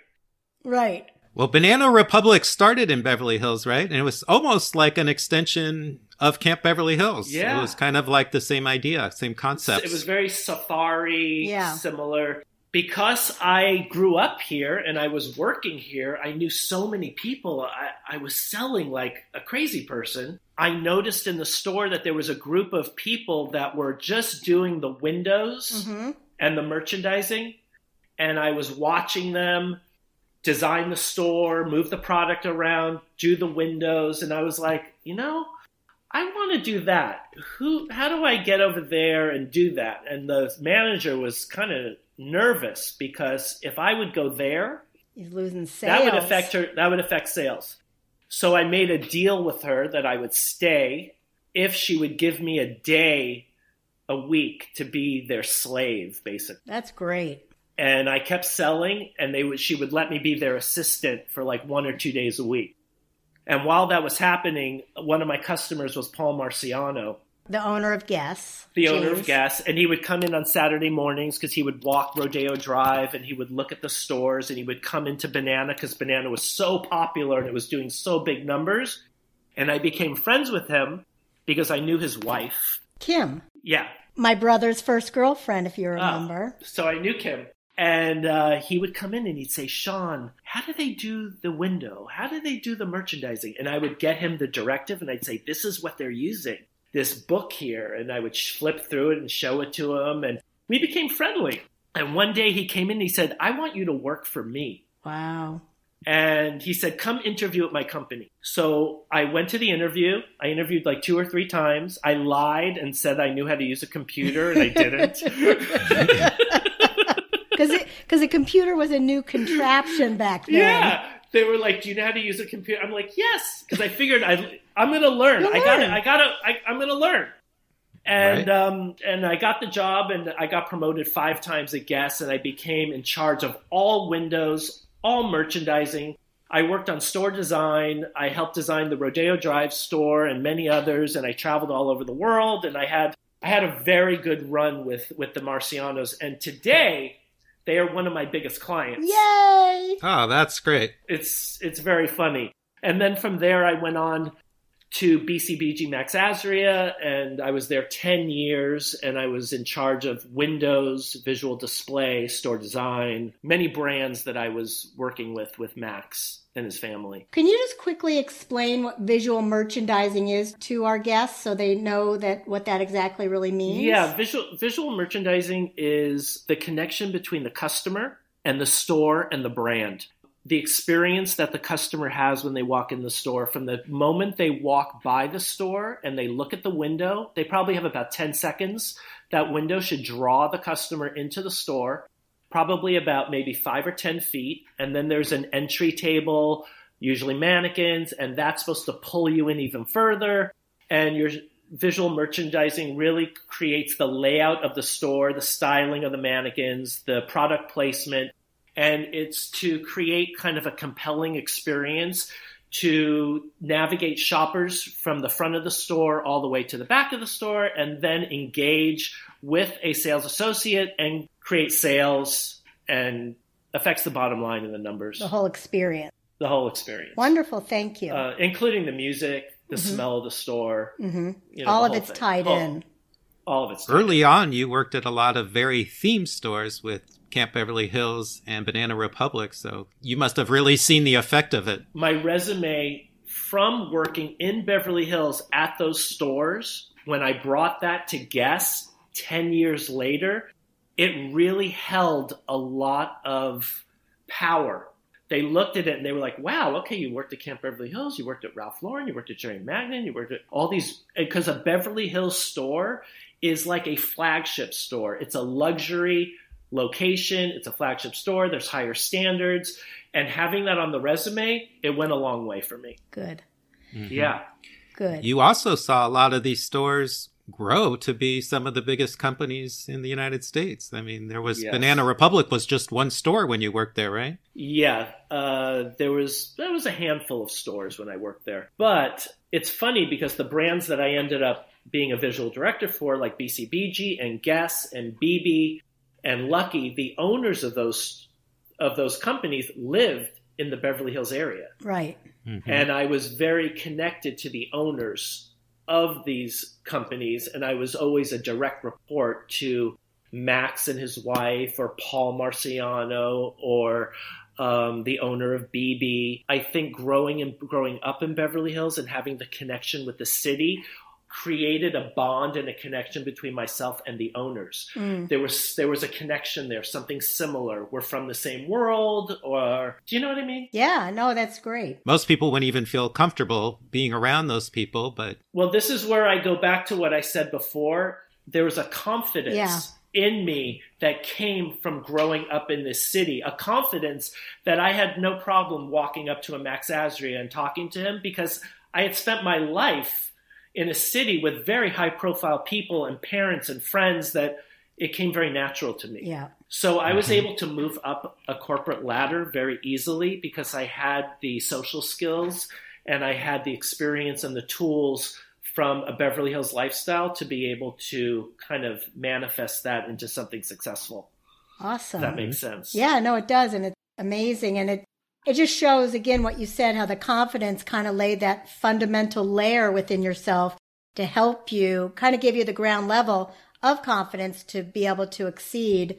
Right. Well, Banana Republic started in Beverly Hills, right? And it was almost like an extension of Camp Beverly Hills. Yeah. It was kind of like the same idea, same concept. It was very safari, yeah. similar. Because I grew up here and I was working here, I knew so many people. I, I was selling like a crazy person. I noticed in the store that there was a group of people that were just doing the windows mm-hmm. and the merchandising. And I was watching them design the store, move the product around, do the windows, and I was like, you know, I want to do that. Who? How do I get over there and do that? And the manager was kind of nervous because if I would go there, he's losing sales. That would affect her. That would affect sales. So I made a deal with her that I would stay if she would give me a day a week to be their slave, basically. That's great. And I kept selling, and they would she would let me be their assistant for like one or two days a week. And while that was happening, one of my customers was Paul Marciano, The owner of Guess. the owner of Guess, and he would come in on Saturday mornings because he would walk Rodeo Drive and he would look at the stores and he would come into Banana because Banana was so popular and it was doing so big numbers. And I became friends with him because I knew his wife. Kim, Yeah, my brother's first girlfriend, if you Ah. remember. so I knew Kim. And uh, he would come in and he'd say, Sean, how do they do the window? How do they do the merchandising? And I would get him the directive and I'd say, this is what they're using, this book here. And I would flip through it and show it to him. And we became friendly. And one day he came in and he said, I want you to work for me. Wow. And he said, Come interview at my company. So I went to the interview. I interviewed like two or three times. I lied and said I knew how to use a computer, and I didn't. Because the computer was a new contraption back then. yeah. They were like, "Do you know how to use a computer?" I'm like, "Yes," because I figured I, I'm going to learn. You'll I got it. I got it. I, I'm going to learn. And Right. um, and I got the job, and I got promoted five times at Guess, and I became in charge of all windows, all merchandising. I worked on store design. I helped design the Rodeo Drive store and many others, and I traveled all over the world. And I had I had a very good run with with the Marcianos, and today they are one of my biggest clients Yay! Oh, that's great. it's it's very funny. And then from there, I went on to BCBG Max Azria, and I was there ten years, and I was in charge of Windows, visual display, store design, many brands that I was working with with Max and his family. Can you just quickly explain what visual merchandising is to our guests so they know that what that exactly really means? Yeah, visual visual merchandising is the connection between the customer and the store and the brand. The experience that the customer has when they walk in the store. From the moment they walk by the store and they look at the window, they probably have about 10 seconds. That window should draw the customer into the store, probably about maybe 5 or 10 feet, and then there's an entry table, usually mannequins, and that's supposed to pull you in even further. And your visual merchandising really creates the layout of the store, the styling of the mannequins, the product placement, and it's to create kind of a compelling experience to navigate shoppers from the front of the store all the way to the back of the store and then engage with a sales associate and create sales and affects the bottom line and the numbers, The whole experience. the whole experience. Wonderful. Thank you. Uh, including the music, the smell of the store, hmm you know, All the of it's thing. tied Oh, in. All of it's tied Early on, you worked at a lot of very theme stores with Camp Beverly Hills and Banana Republic, so you must have really seen the effect of it. my resume from working in Beverly Hills at those stores, when I brought that to Guess 10 years later, it really held a lot of power. They looked at it and they were like, wow, okay, you worked at Camp Beverly Hills, you worked at Ralph Lauren, you worked at Jerry Magnin, you worked at all these, because a Beverly Hills store is like a flagship store. It's a luxury location, it's a flagship store, there's higher standards. And having that on the resume, it went a long way for me. Good. Yeah. Good. You also saw a lot of these stores grow to be some of the biggest companies in the United States. I mean, there was Yes. Banana Republic was just one store when you worked there, right? Yeah, uh, there was there was a handful of stores when I worked there, but it's funny because the brands that I ended up being a visual director for, like BCBG and Guess and bebe and Lucky, the owners of those of those companies lived in the Beverly Hills area, right. Mhm. and I was very connected to the owners of these companies, and I was always a direct report to Max and his wife, or Paul Marciano, or um, the owner of bebe. I think growing and growing up in Beverly Hills and having the connection with the city created a bond and a connection between myself and the owners. Mm. There was there was a connection there, something similar. We're from the same world, or do you know what I mean? Yeah, no, that's great. Most people wouldn't even feel comfortable being around those people, but Well, this is where I go back to what I said before. There was a confidence Yeah. in me that came from growing up in this city, a confidence that I had no problem walking up to a Max Azria and talking to him because I had spent my life in a city with very high profile people and parents and friends that it came very natural to me. Yeah. So I was Mhm. able to move up a corporate ladder very easily because I had the social skills and I had the experience and the tools from a Beverly Hills lifestyle to be able to kind of manifest that into something successful. Awesome. If that makes sense. Yeah, no, it does, and it's amazing, and it it just shows again what you said, how the confidence kind of laid that fundamental layer within yourself to help you, kind of give you the ground level of confidence to be able to exceed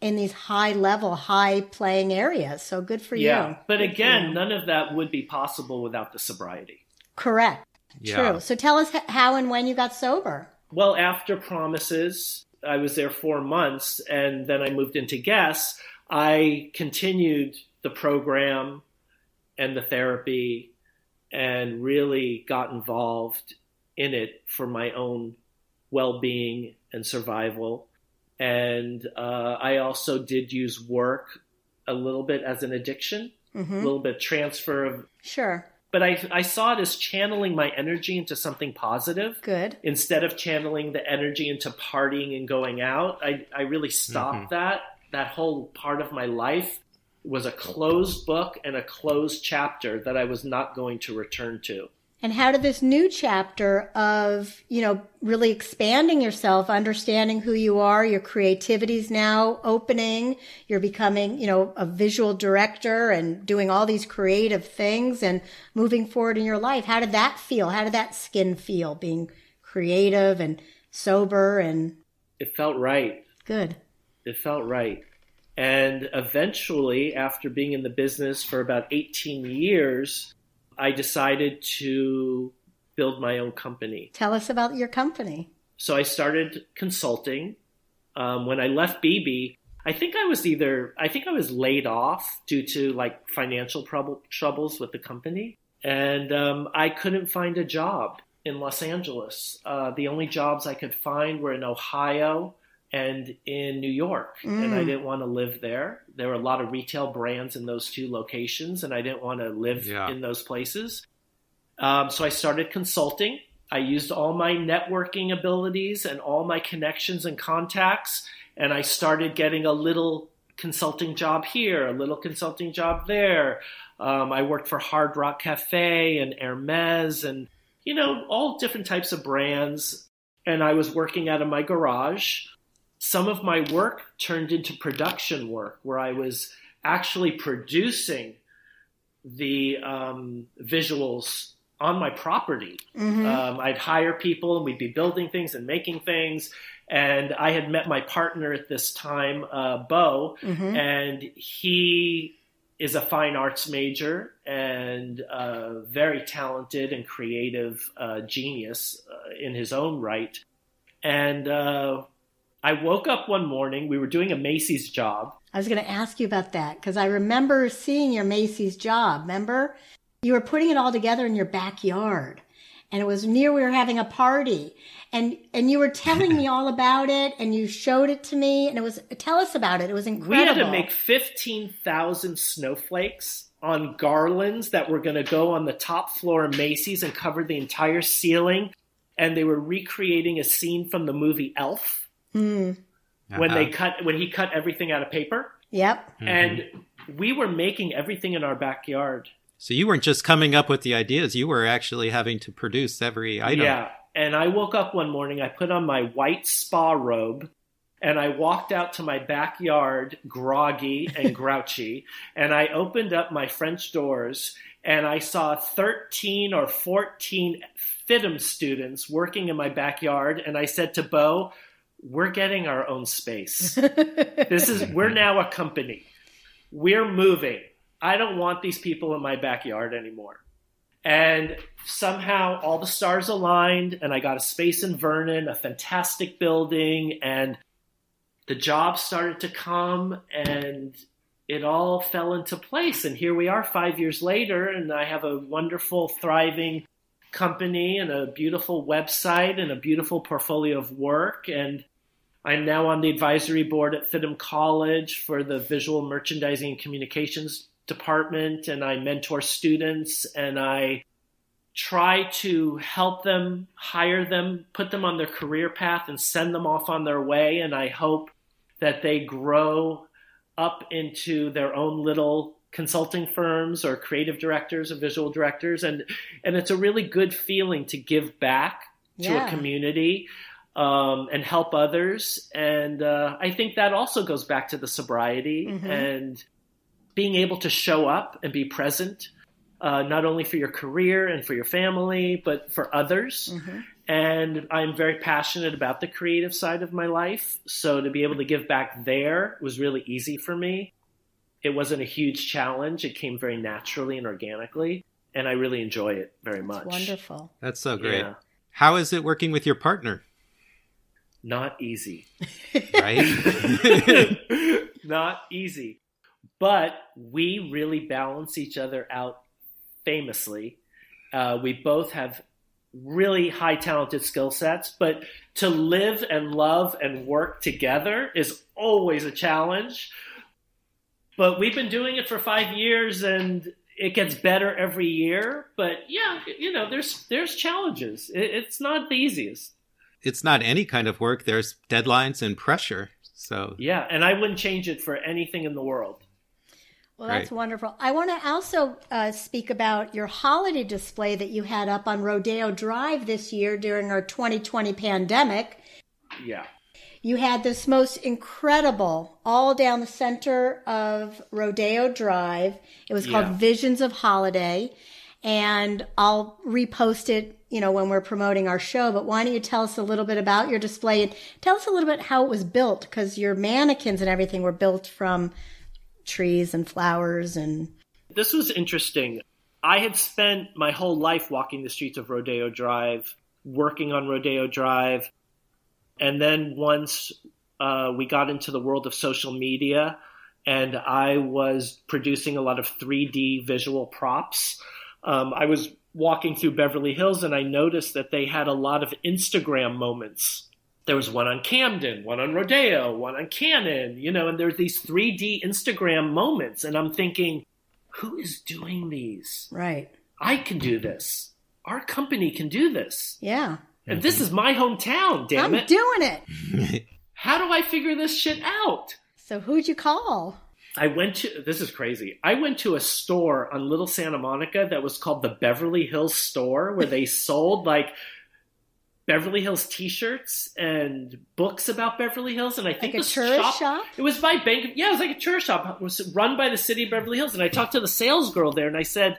in these high level, high playing areas. So good for you. Yeah. you. But Good again, you. none of that would be possible without the sobriety. correct, Yeah. true. So tell us how and when you got sober. Well, after Promises, I was there four months, and then I moved into Guess. I continued the program and the therapy, and really got involved in it for my own well-being and survival. And uh, I also did use work a little bit as an addiction, a hmm little bit transfer of. Sure, But I, I saw it as channeling my energy into something positive good. instead of channeling the energy into partying and going out, I, I really stopped that. That whole part of my life was a closed book and a closed chapter that I was not going to return to. And how did this new chapter of, you know, really expanding yourself, understanding who you are, your creativity's now opening, you're becoming, you know, a visual director and doing all these creative things and moving forward in your life. How did that feel? How did that skin feel being creative and sober and It felt right. good? It felt right. And eventually, after being in the business for about 18 years, I decided to build my own company. Tell us about your company. so I started consulting. Um, when I left bebe, I think I was either I think I was laid off due to like financial trouble, troubles with the company, and um, I couldn't find a job in Los Angeles. Uh, the only jobs I could find were in Ohio and in New York, and I Mm. didn't want to live there. There were a lot of retail brands in those two locations, and I didn't want to live Yeah. in those places. Um, so I started consulting. I used all my networking abilities and all my connections and contacts, and I started getting a little consulting job here, a little consulting job there. Um, I worked for Hard Rock Cafe and Hermes and, you know, all different types of brands. And I was working out of my garage. Some of my work turned into production work where I was actually producing the um, visuals on my property. hmm Um, I'd hire people and we'd be building things and making things. And I had met my partner at this time, uh, Bo, hmm and he is a fine arts major and a very talented and creative uh, genius uh, in his own right. And uh, I woke up one morning, we were doing a Macy's job. I was going to ask you about that because I remember seeing your Macy's job. Remember? You were putting it all together in your backyard. And it was near we were having a party. And and you were telling me all about it and you showed it to me and it was tell us about it. It was incredible. We had to make 15,000 snowflakes on garlands that were going to go on the top floor of Macy's and cover the entire ceiling. And they were recreating a scene from the movie Elf Hmm. when they Uh-huh. cut when he cut everything out of paper. Yep. Mhm. And we were making everything in our backyard. so you weren't just coming up with the ideas; you were actually having to produce every item. Yeah. And I woke up one morning, I put on my white spa robe, and I walked out to my backyard groggy and grouchy, and I opened up my French doors and I saw 13 or 14 FIDM students working in my backyard, and I said to Bo, we're getting our own space. This is we're mm-hmm. now a company. We're moving. I don't want these people in my backyard anymore. And somehow all the stars aligned, and I got a space in Vernon, a fantastic building, and the jobs started to come, and it all fell into place. And here we are five years later, and I have a wonderful, thriving company and a beautiful website and a beautiful portfolio of work. And I'm now on the advisory board at FIDM College for the Visual Merchandising and Communications Department, and I mentor students and I try to help them, hire them, put them on their career path, and send them off on their way. And I hope that they grow up into their own little consulting firms or creative directors or visual directors and and it's a really good feeling to give back to Yeah. a community um, and help others and uh, i think that also goes back to the sobriety Mhm. and being able to show up and be present uh, not only for your career and for your family but for others Mhm. and I'm very passionate about the creative side of my life. So to be able to give back there was really easy for me. It wasn't a huge challenge. It came very naturally and organically, and I really enjoy it very much. Wonderful. That's so great. Yeah. How is it working with your partner? Not easy. Right? Not easy. But we really balance each other out famously. Uh, we both have really high talented skill sets, but to live and love and work together is always a challenge. But we've been doing it for five years and it gets better every year. But yeah, you know, there's there's challenges. It, it's not the easiest. It's not any kind of work. There's deadlines and pressure. So Yeah, and I wouldn't change it for anything in the world. Well, that's Right. wonderful. I want to also uh, speak about your holiday display that you had up on Rodeo Drive this year during our 2020 pandemic. Yeah. You had this most incredible, all down the center of Rodeo Drive. It was called Yeah. Visions of Holiday. And I'll repost it, you know, when we're promoting our show. But why don't you tell us a little bit about your display and tell us a little bit how it was built? Because your mannequins and everything were built from trees and flowers and This was interesting. I had spent my whole life walking the streets of Rodeo Drive, working on Rodeo Drive. And then once uh, we got into the world of social media, and I was producing a lot of 3D visual props, um, I was walking through Beverly Hills and I noticed that they had a lot of Instagram moments. There was one on Camden, one on Rodeo, one on Canon, you know, and there's these 3D Instagram moments. And I'm thinking, who is doing these? right. I can do this. Our company can do this. Yeah. And this is my hometown, damn I'm it. doing it. How do I figure this shit out? So who'd you call? I went to this is crazy. I went to a store on Little Santa Monica that was called the Beverly Hills Store where they sold like Beverly Hills t-shirts and books about Beverly Hills and I think Like a the tourist shop? It was by Bank yeah, it was like a tourist shop. It was run by the city of Beverly Hills and I talked to the sales girl there and I said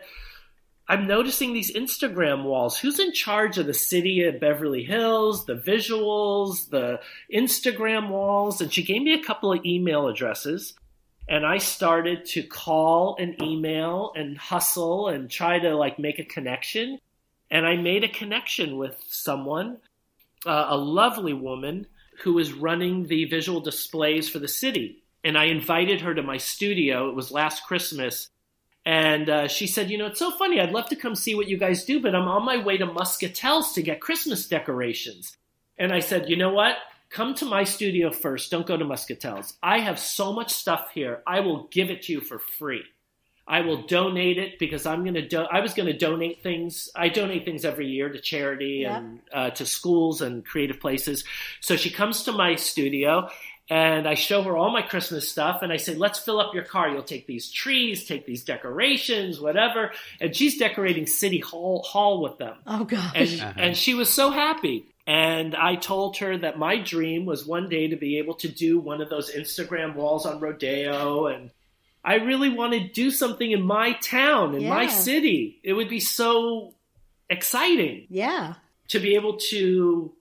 I'm noticing these Instagram walls. Who's in charge of the city of Beverly Hills, the visuals, the Instagram walls? And she gave me a couple of email addresses. And I started to call and email and hustle and try to like make a connection. And I made a connection with someone, uh, a lovely woman who was running the visual displays for the city. And I invited her to my studio. It was last Christmas. And uh, she said, You know, it's so funny. I'd love to come see what you guys do, but I'm on my way to Moskatels to get Christmas decorations. And I said, You know what? Come to my studio first. Don't go to Moskatels. I have so much stuff here. I will give it to you for free. I will donate it because I'm going to. Do- I was going to donate things. I donate things every year to charity Yeah. and uh, to schools and creative places. So she comes to my studio and I show her all my Christmas stuff and I say, let's fill up your car. You'll take these trees, take these decorations, whatever. And she's decorating City Hall, Hall with them. Oh gosh. And, Uh-huh. and she was so happy. And I told her that my dream was one day to be able to do one of those Instagram walls on Rodeo. And I really want to do something in my town, in my city. It would be so exciting yeah. to be able to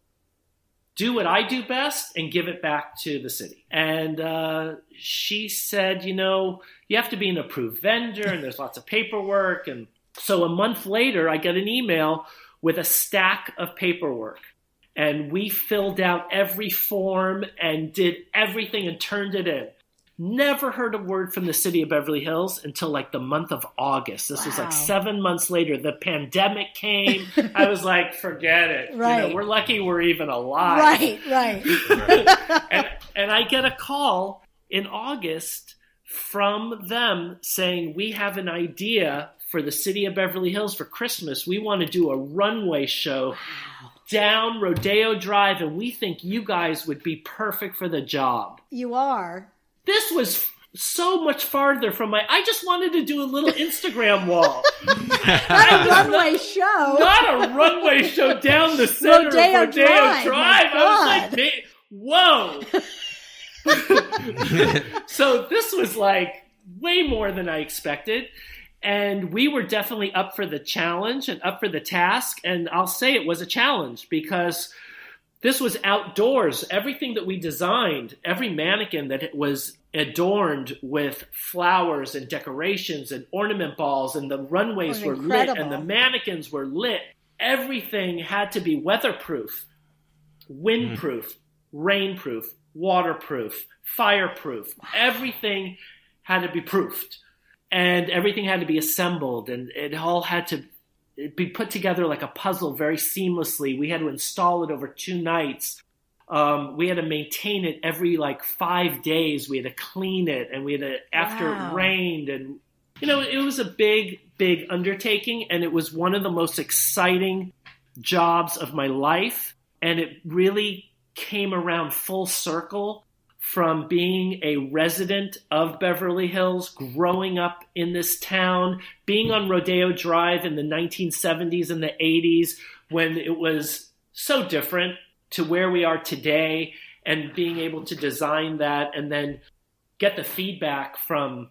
do what I do best and give it back to the city. And uh, she said, you know, you have to be an approved vendor and there's lots of paperwork. And so a month later, I get an email with a stack of paperwork. And we filled out every form and did everything and turned it in. Never heard a word from the city of Beverly Hills until like the month of August. This was like seven months later. The pandemic came. I was like, forget it. You know, Right. we're lucky we're even alive. Right, right. and, and I get a call in August from them saying, We have an idea for the city of Beverly Hills for Christmas. We want to do a runway show down Rodeo Drive, and we think you guys would be perfect for the job. You are. This was so much farther from my. I just wanted to do a little Instagram wall, Not a runway show. not a runway show down the center Rodeo of Rodeo Drive, Drive. I was like, "Ma- whoa. so this was like way more than I expected. And we were definitely up for the challenge and up for the task. And I'll say it was a challenge because this was outdoors. Everything that we designed, every mannequin that was adorned with flowers and decorations and ornament balls, and the runways were lit and the mannequins were lit. Everything had to be weatherproof, windproof, rainproof, waterproof, fireproof. Everything had to be proofed. And everything had to be assembled, and it all had to be put together like a puzzle very seamlessly. We had to install it over two nights. Um, we had to maintain it every like five days. We had to clean it, and we had to after Wow. it rained, and you know it was a big, big undertaking, and it was one of the most exciting jobs of my life, and it really came around full circle from being a resident of Beverly Hills, growing up in this town, being on Rodeo Drive in the 1970s and the 80s when it was so different to where we are today, and being able to design that and then get the feedback from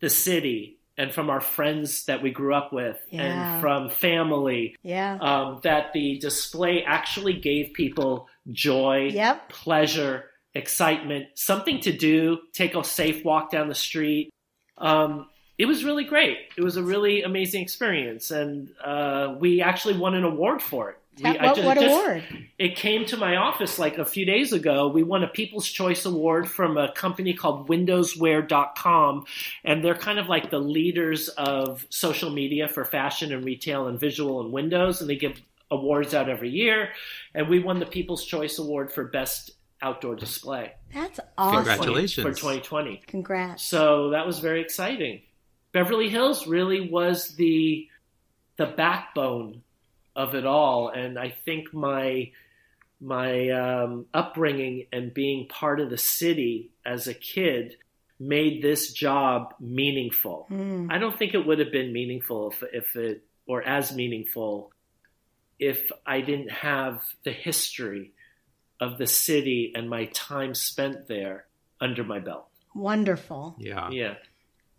the city and from our friends that we grew up with Yeah. and from family Yeah. um, that the display actually gave people joy, Yep. pleasure, excitement, something to do, take a safe walk down the street. Um, it was really great. It was a really amazing experience, and uh, we actually won an award for it. We- I what ju- what just- award? It came to my office like a few days ago. We won a People's Choice Award from a company called WindowsWear.com, and they're kind of like the leaders of social media for fashion and retail and visual and windows, and they give awards out every year. And we won the People's Choice Award for Best Outdoor Display That's awesome. Congratulations. for 2020. Congrats. So that was very exciting. Beverly Hills really was the the backbone of it all, and I think my my um, upbringing and being part of the city as a kid made this job meaningful. Mm. I don't think it would have been meaningful if, if it or as meaningful if I didn't have the history of the city and my time spent there under my belt. Wonderful. yeah. Yeah.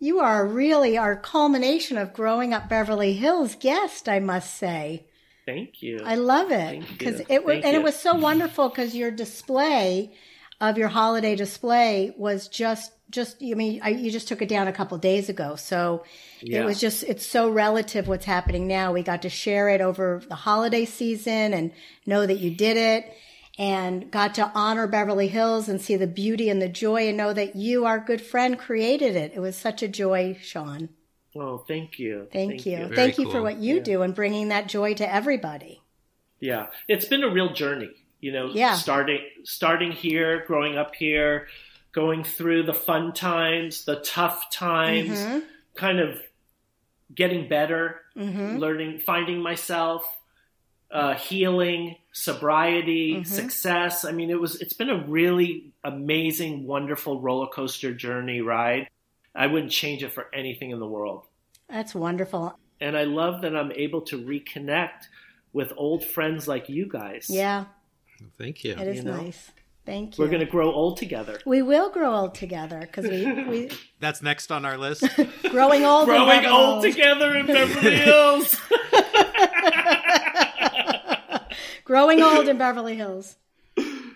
You are really our culmination of growing up Beverly Hills guest, I must say. Thank you. I love it because you. it was Thank and it was so wonderful because your display of your holiday display was just just I mean I, you just took it down a couple days ago, so Yeah. it was just it's so relative what's happening now. We got to share it over the holiday season and know that you did it. And got to honor Beverly Hills and see the beauty and the joy and know that you, our good friend, created it. It was such a joy, Sean. Oh, thank you. Thank, you. Very Thank you for what you do and bringing that joy to everybody. Yeah, it's been a real journey. You know, Yeah. starting starting here, growing up here, going through the fun times, the tough times, Mhm. kind of getting better, Mhm. learning, finding myself, uh, healing, sobriety, Mhm. success. I mean, it was it's been a really amazing, wonderful roller coaster journey ride. I wouldn't change it for anything in the world. That's wonderful. And I love that I'm able to reconnect with old friends like you guys. Yeah, Thank you. it is You know? nice. Thank you. We're going to grow old together. we will grow old together because we, we That's next on our list. growing old. Growing never old together in Beverly Hills. growing old in Beverly Hills.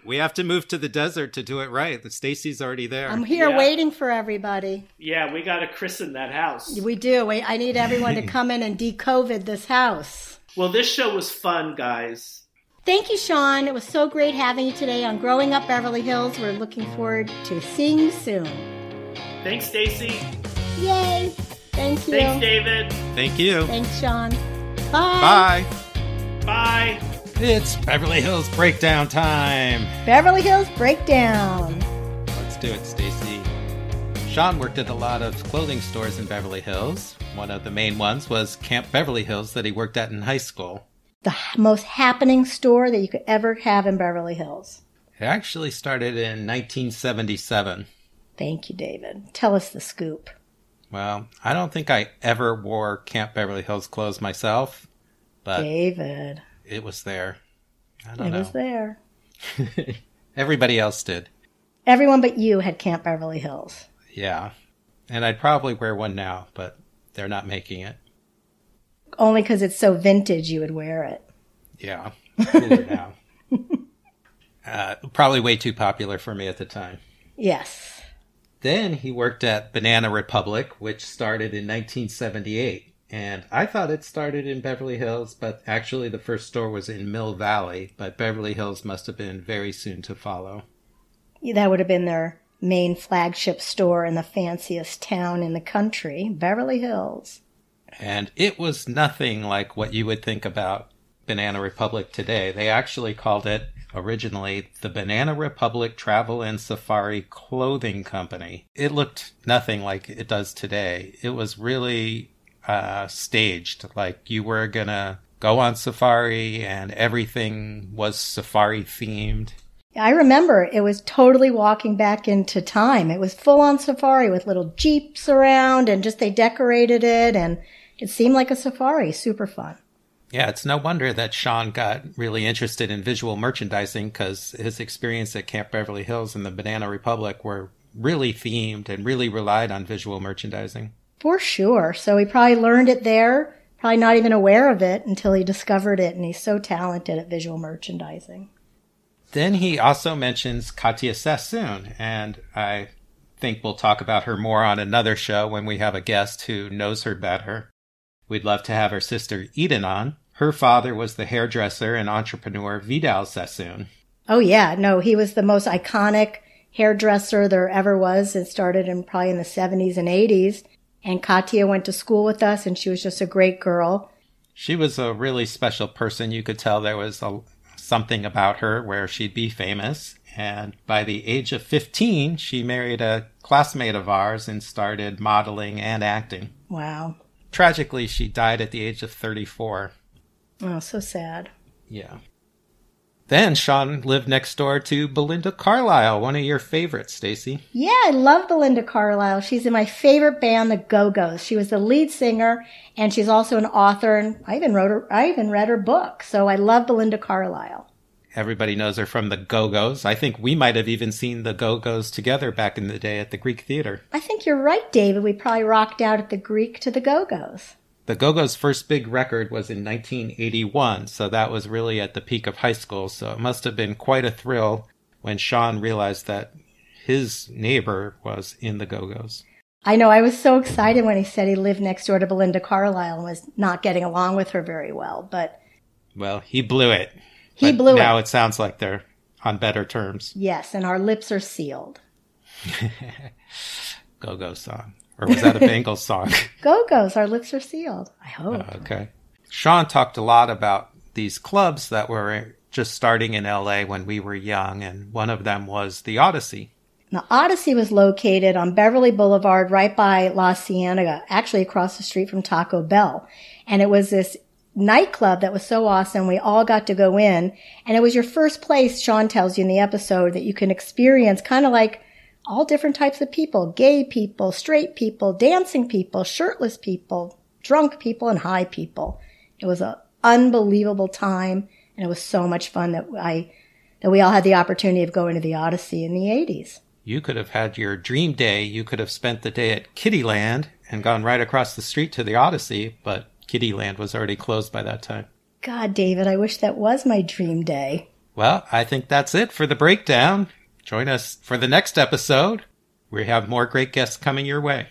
we have to move to the desert to do it right. Stacy's already there. I'm here Yeah. waiting for everybody. yeah, we got to christen that house. We do. We, I need everyone to come in and de-COVID this house. Well, this show was fun, guys. Thank you, Sean. It was so great having you today on Growing Up Beverly Hills. We're looking forward to seeing you soon. Thanks, Stacy. Yay! Thank you. Thanks, David. Thank you. Thanks, Sean. Bye. Bye. Bye. It's Beverly Hills Breakdown time. Beverly Hills Breakdown. Let's do it, Stacy. Sean worked at a lot of clothing stores in Beverly Hills. One of the main ones was Camp Beverly Hills that he worked at in high school. The most happening store that you could ever have in Beverly Hills. It actually started in 1977. Thank you, David. Tell us the scoop. Well, I don't think I ever wore Camp Beverly Hills clothes myself, but David. It was there. I don't It know. was there. Everybody else did. Everyone but you had Camp Beverly Hills. Yeah. And I'd probably wear one now, but they're not making it. Only because it's so vintage you would wear it. Yeah. Cooler now. Uh, probably way too popular for me at the time. Yes. Then he worked at Banana Republic, which started in 1978. And I thought it started in Beverly Hills, but actually the first store was in Mill Valley, but Beverly Hills must have been very soon to follow. That would have been their main flagship store in the fanciest town in the country, Beverly Hills. And it was nothing like what you would think about Banana Republic today. They actually called it originally the Banana Republic Travel and Safari Clothing Company. It looked nothing like it does today. It was really uh, staged, like you were gonna go on safari and everything was safari themed. I remember it was totally walking back into time. It was full on safari with little jeeps around and just they decorated it and it seemed like a safari. Super fun. Yeah, it's no wonder that Sean got really interested in visual merchandising because his experience at Camp Beverly Hills and the Banana Republic were really themed and really relied on visual merchandising. For sure. So he probably learned it there, probably not even aware of it until he discovered it and he's so talented at visual merchandising. Then he also mentions Katya Sassoon, and I think we'll talk about her more on another show when we have a guest who knows her better. We'd love to have her sister Eden on. Her father was the hairdresser and entrepreneur Vidal Sassoon. Oh yeah, no, he was the most iconic hairdresser there ever was. It started in probably in the 70s and 80s. And Katya went to school with us and she was just a great girl. She was a really special person. You could tell there was a, something about her where she'd be famous. And by the age of 15, she married a classmate of ours and started modeling and acting. Wow. Tragically, she died at the age of 34. Oh, so sad. Yeah. Then Sean lived next door to Belinda Carlisle, one of your favorites, Stacy. Yeah, I love Belinda Carlisle. She's in my favorite band, the Go-Go's. She was the lead singer and she's also an author and I even wrote her, I even read her book. So I love Belinda Carlisle. Everybody knows her from the Go-Go's. I think we might have even seen the Go-Go's together back in the day at the Greek Theater. I think you're right, David. We probably rocked out at the Greek to the Go-Go's. The Go-Go's first big record was in 1981, so that was really at the peak of high school. So it must have been quite a thrill when Sean realized that his neighbor was in the Go-Go's. I know. I was so excited when he said he lived next door to Belinda Carlisle and was not getting along with her very well. But Well, he blew it. he But blew now it. Now it sounds like they're on better terms. Yes, and our lips are sealed. Go-Go song. Or was that a Bangles song? Go Go's, our lips are sealed. I uh, hope. Okay. Sean talked a lot about these clubs that were just starting in LA when we were young, and one of them was the Odyssey. The Odyssey was located on Beverly Boulevard right by La Cienega, actually across the street from Taco Bell. And it was this nightclub that was so awesome. We all got to go in and it was your first place, Sean tells you in the episode, that you can experience kind of like all different types of people, gay people, straight people, dancing people, shirtless people, drunk people, and high people. It was an unbelievable time and it was so much fun that I, that we all had the opportunity of going to the Odyssey in the 80s. You could have had your dream day. You could have spent the day at Kittyland and gone right across the street to the Odyssey, but Kittyland was already closed by that time. God, David, I wish that was my dream day. Well, I think that's it for the breakdown. Join us for the next episode. We have more great guests coming your way.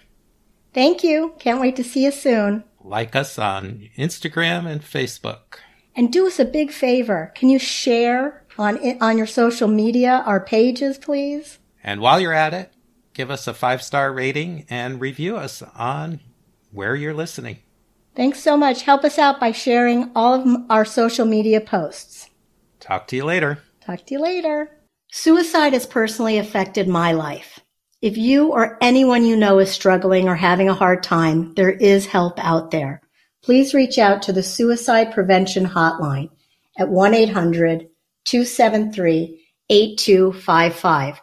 Thank you. Can't wait to see you soon. Like us on Instagram and Facebook. And do us a big favor. Can you share on on your social media our pages, please? And while you're at it, give us a five star rating and review us on where you're listening. Thanks so much. Help us out by sharing all of our social media posts. Talk to you later. Talk to you later. Suicide has personally affected my life. If you or anyone you know is struggling or having a hard time, there is help out there. Please reach out to the Suicide Prevention Hotline at 1 800 273 8255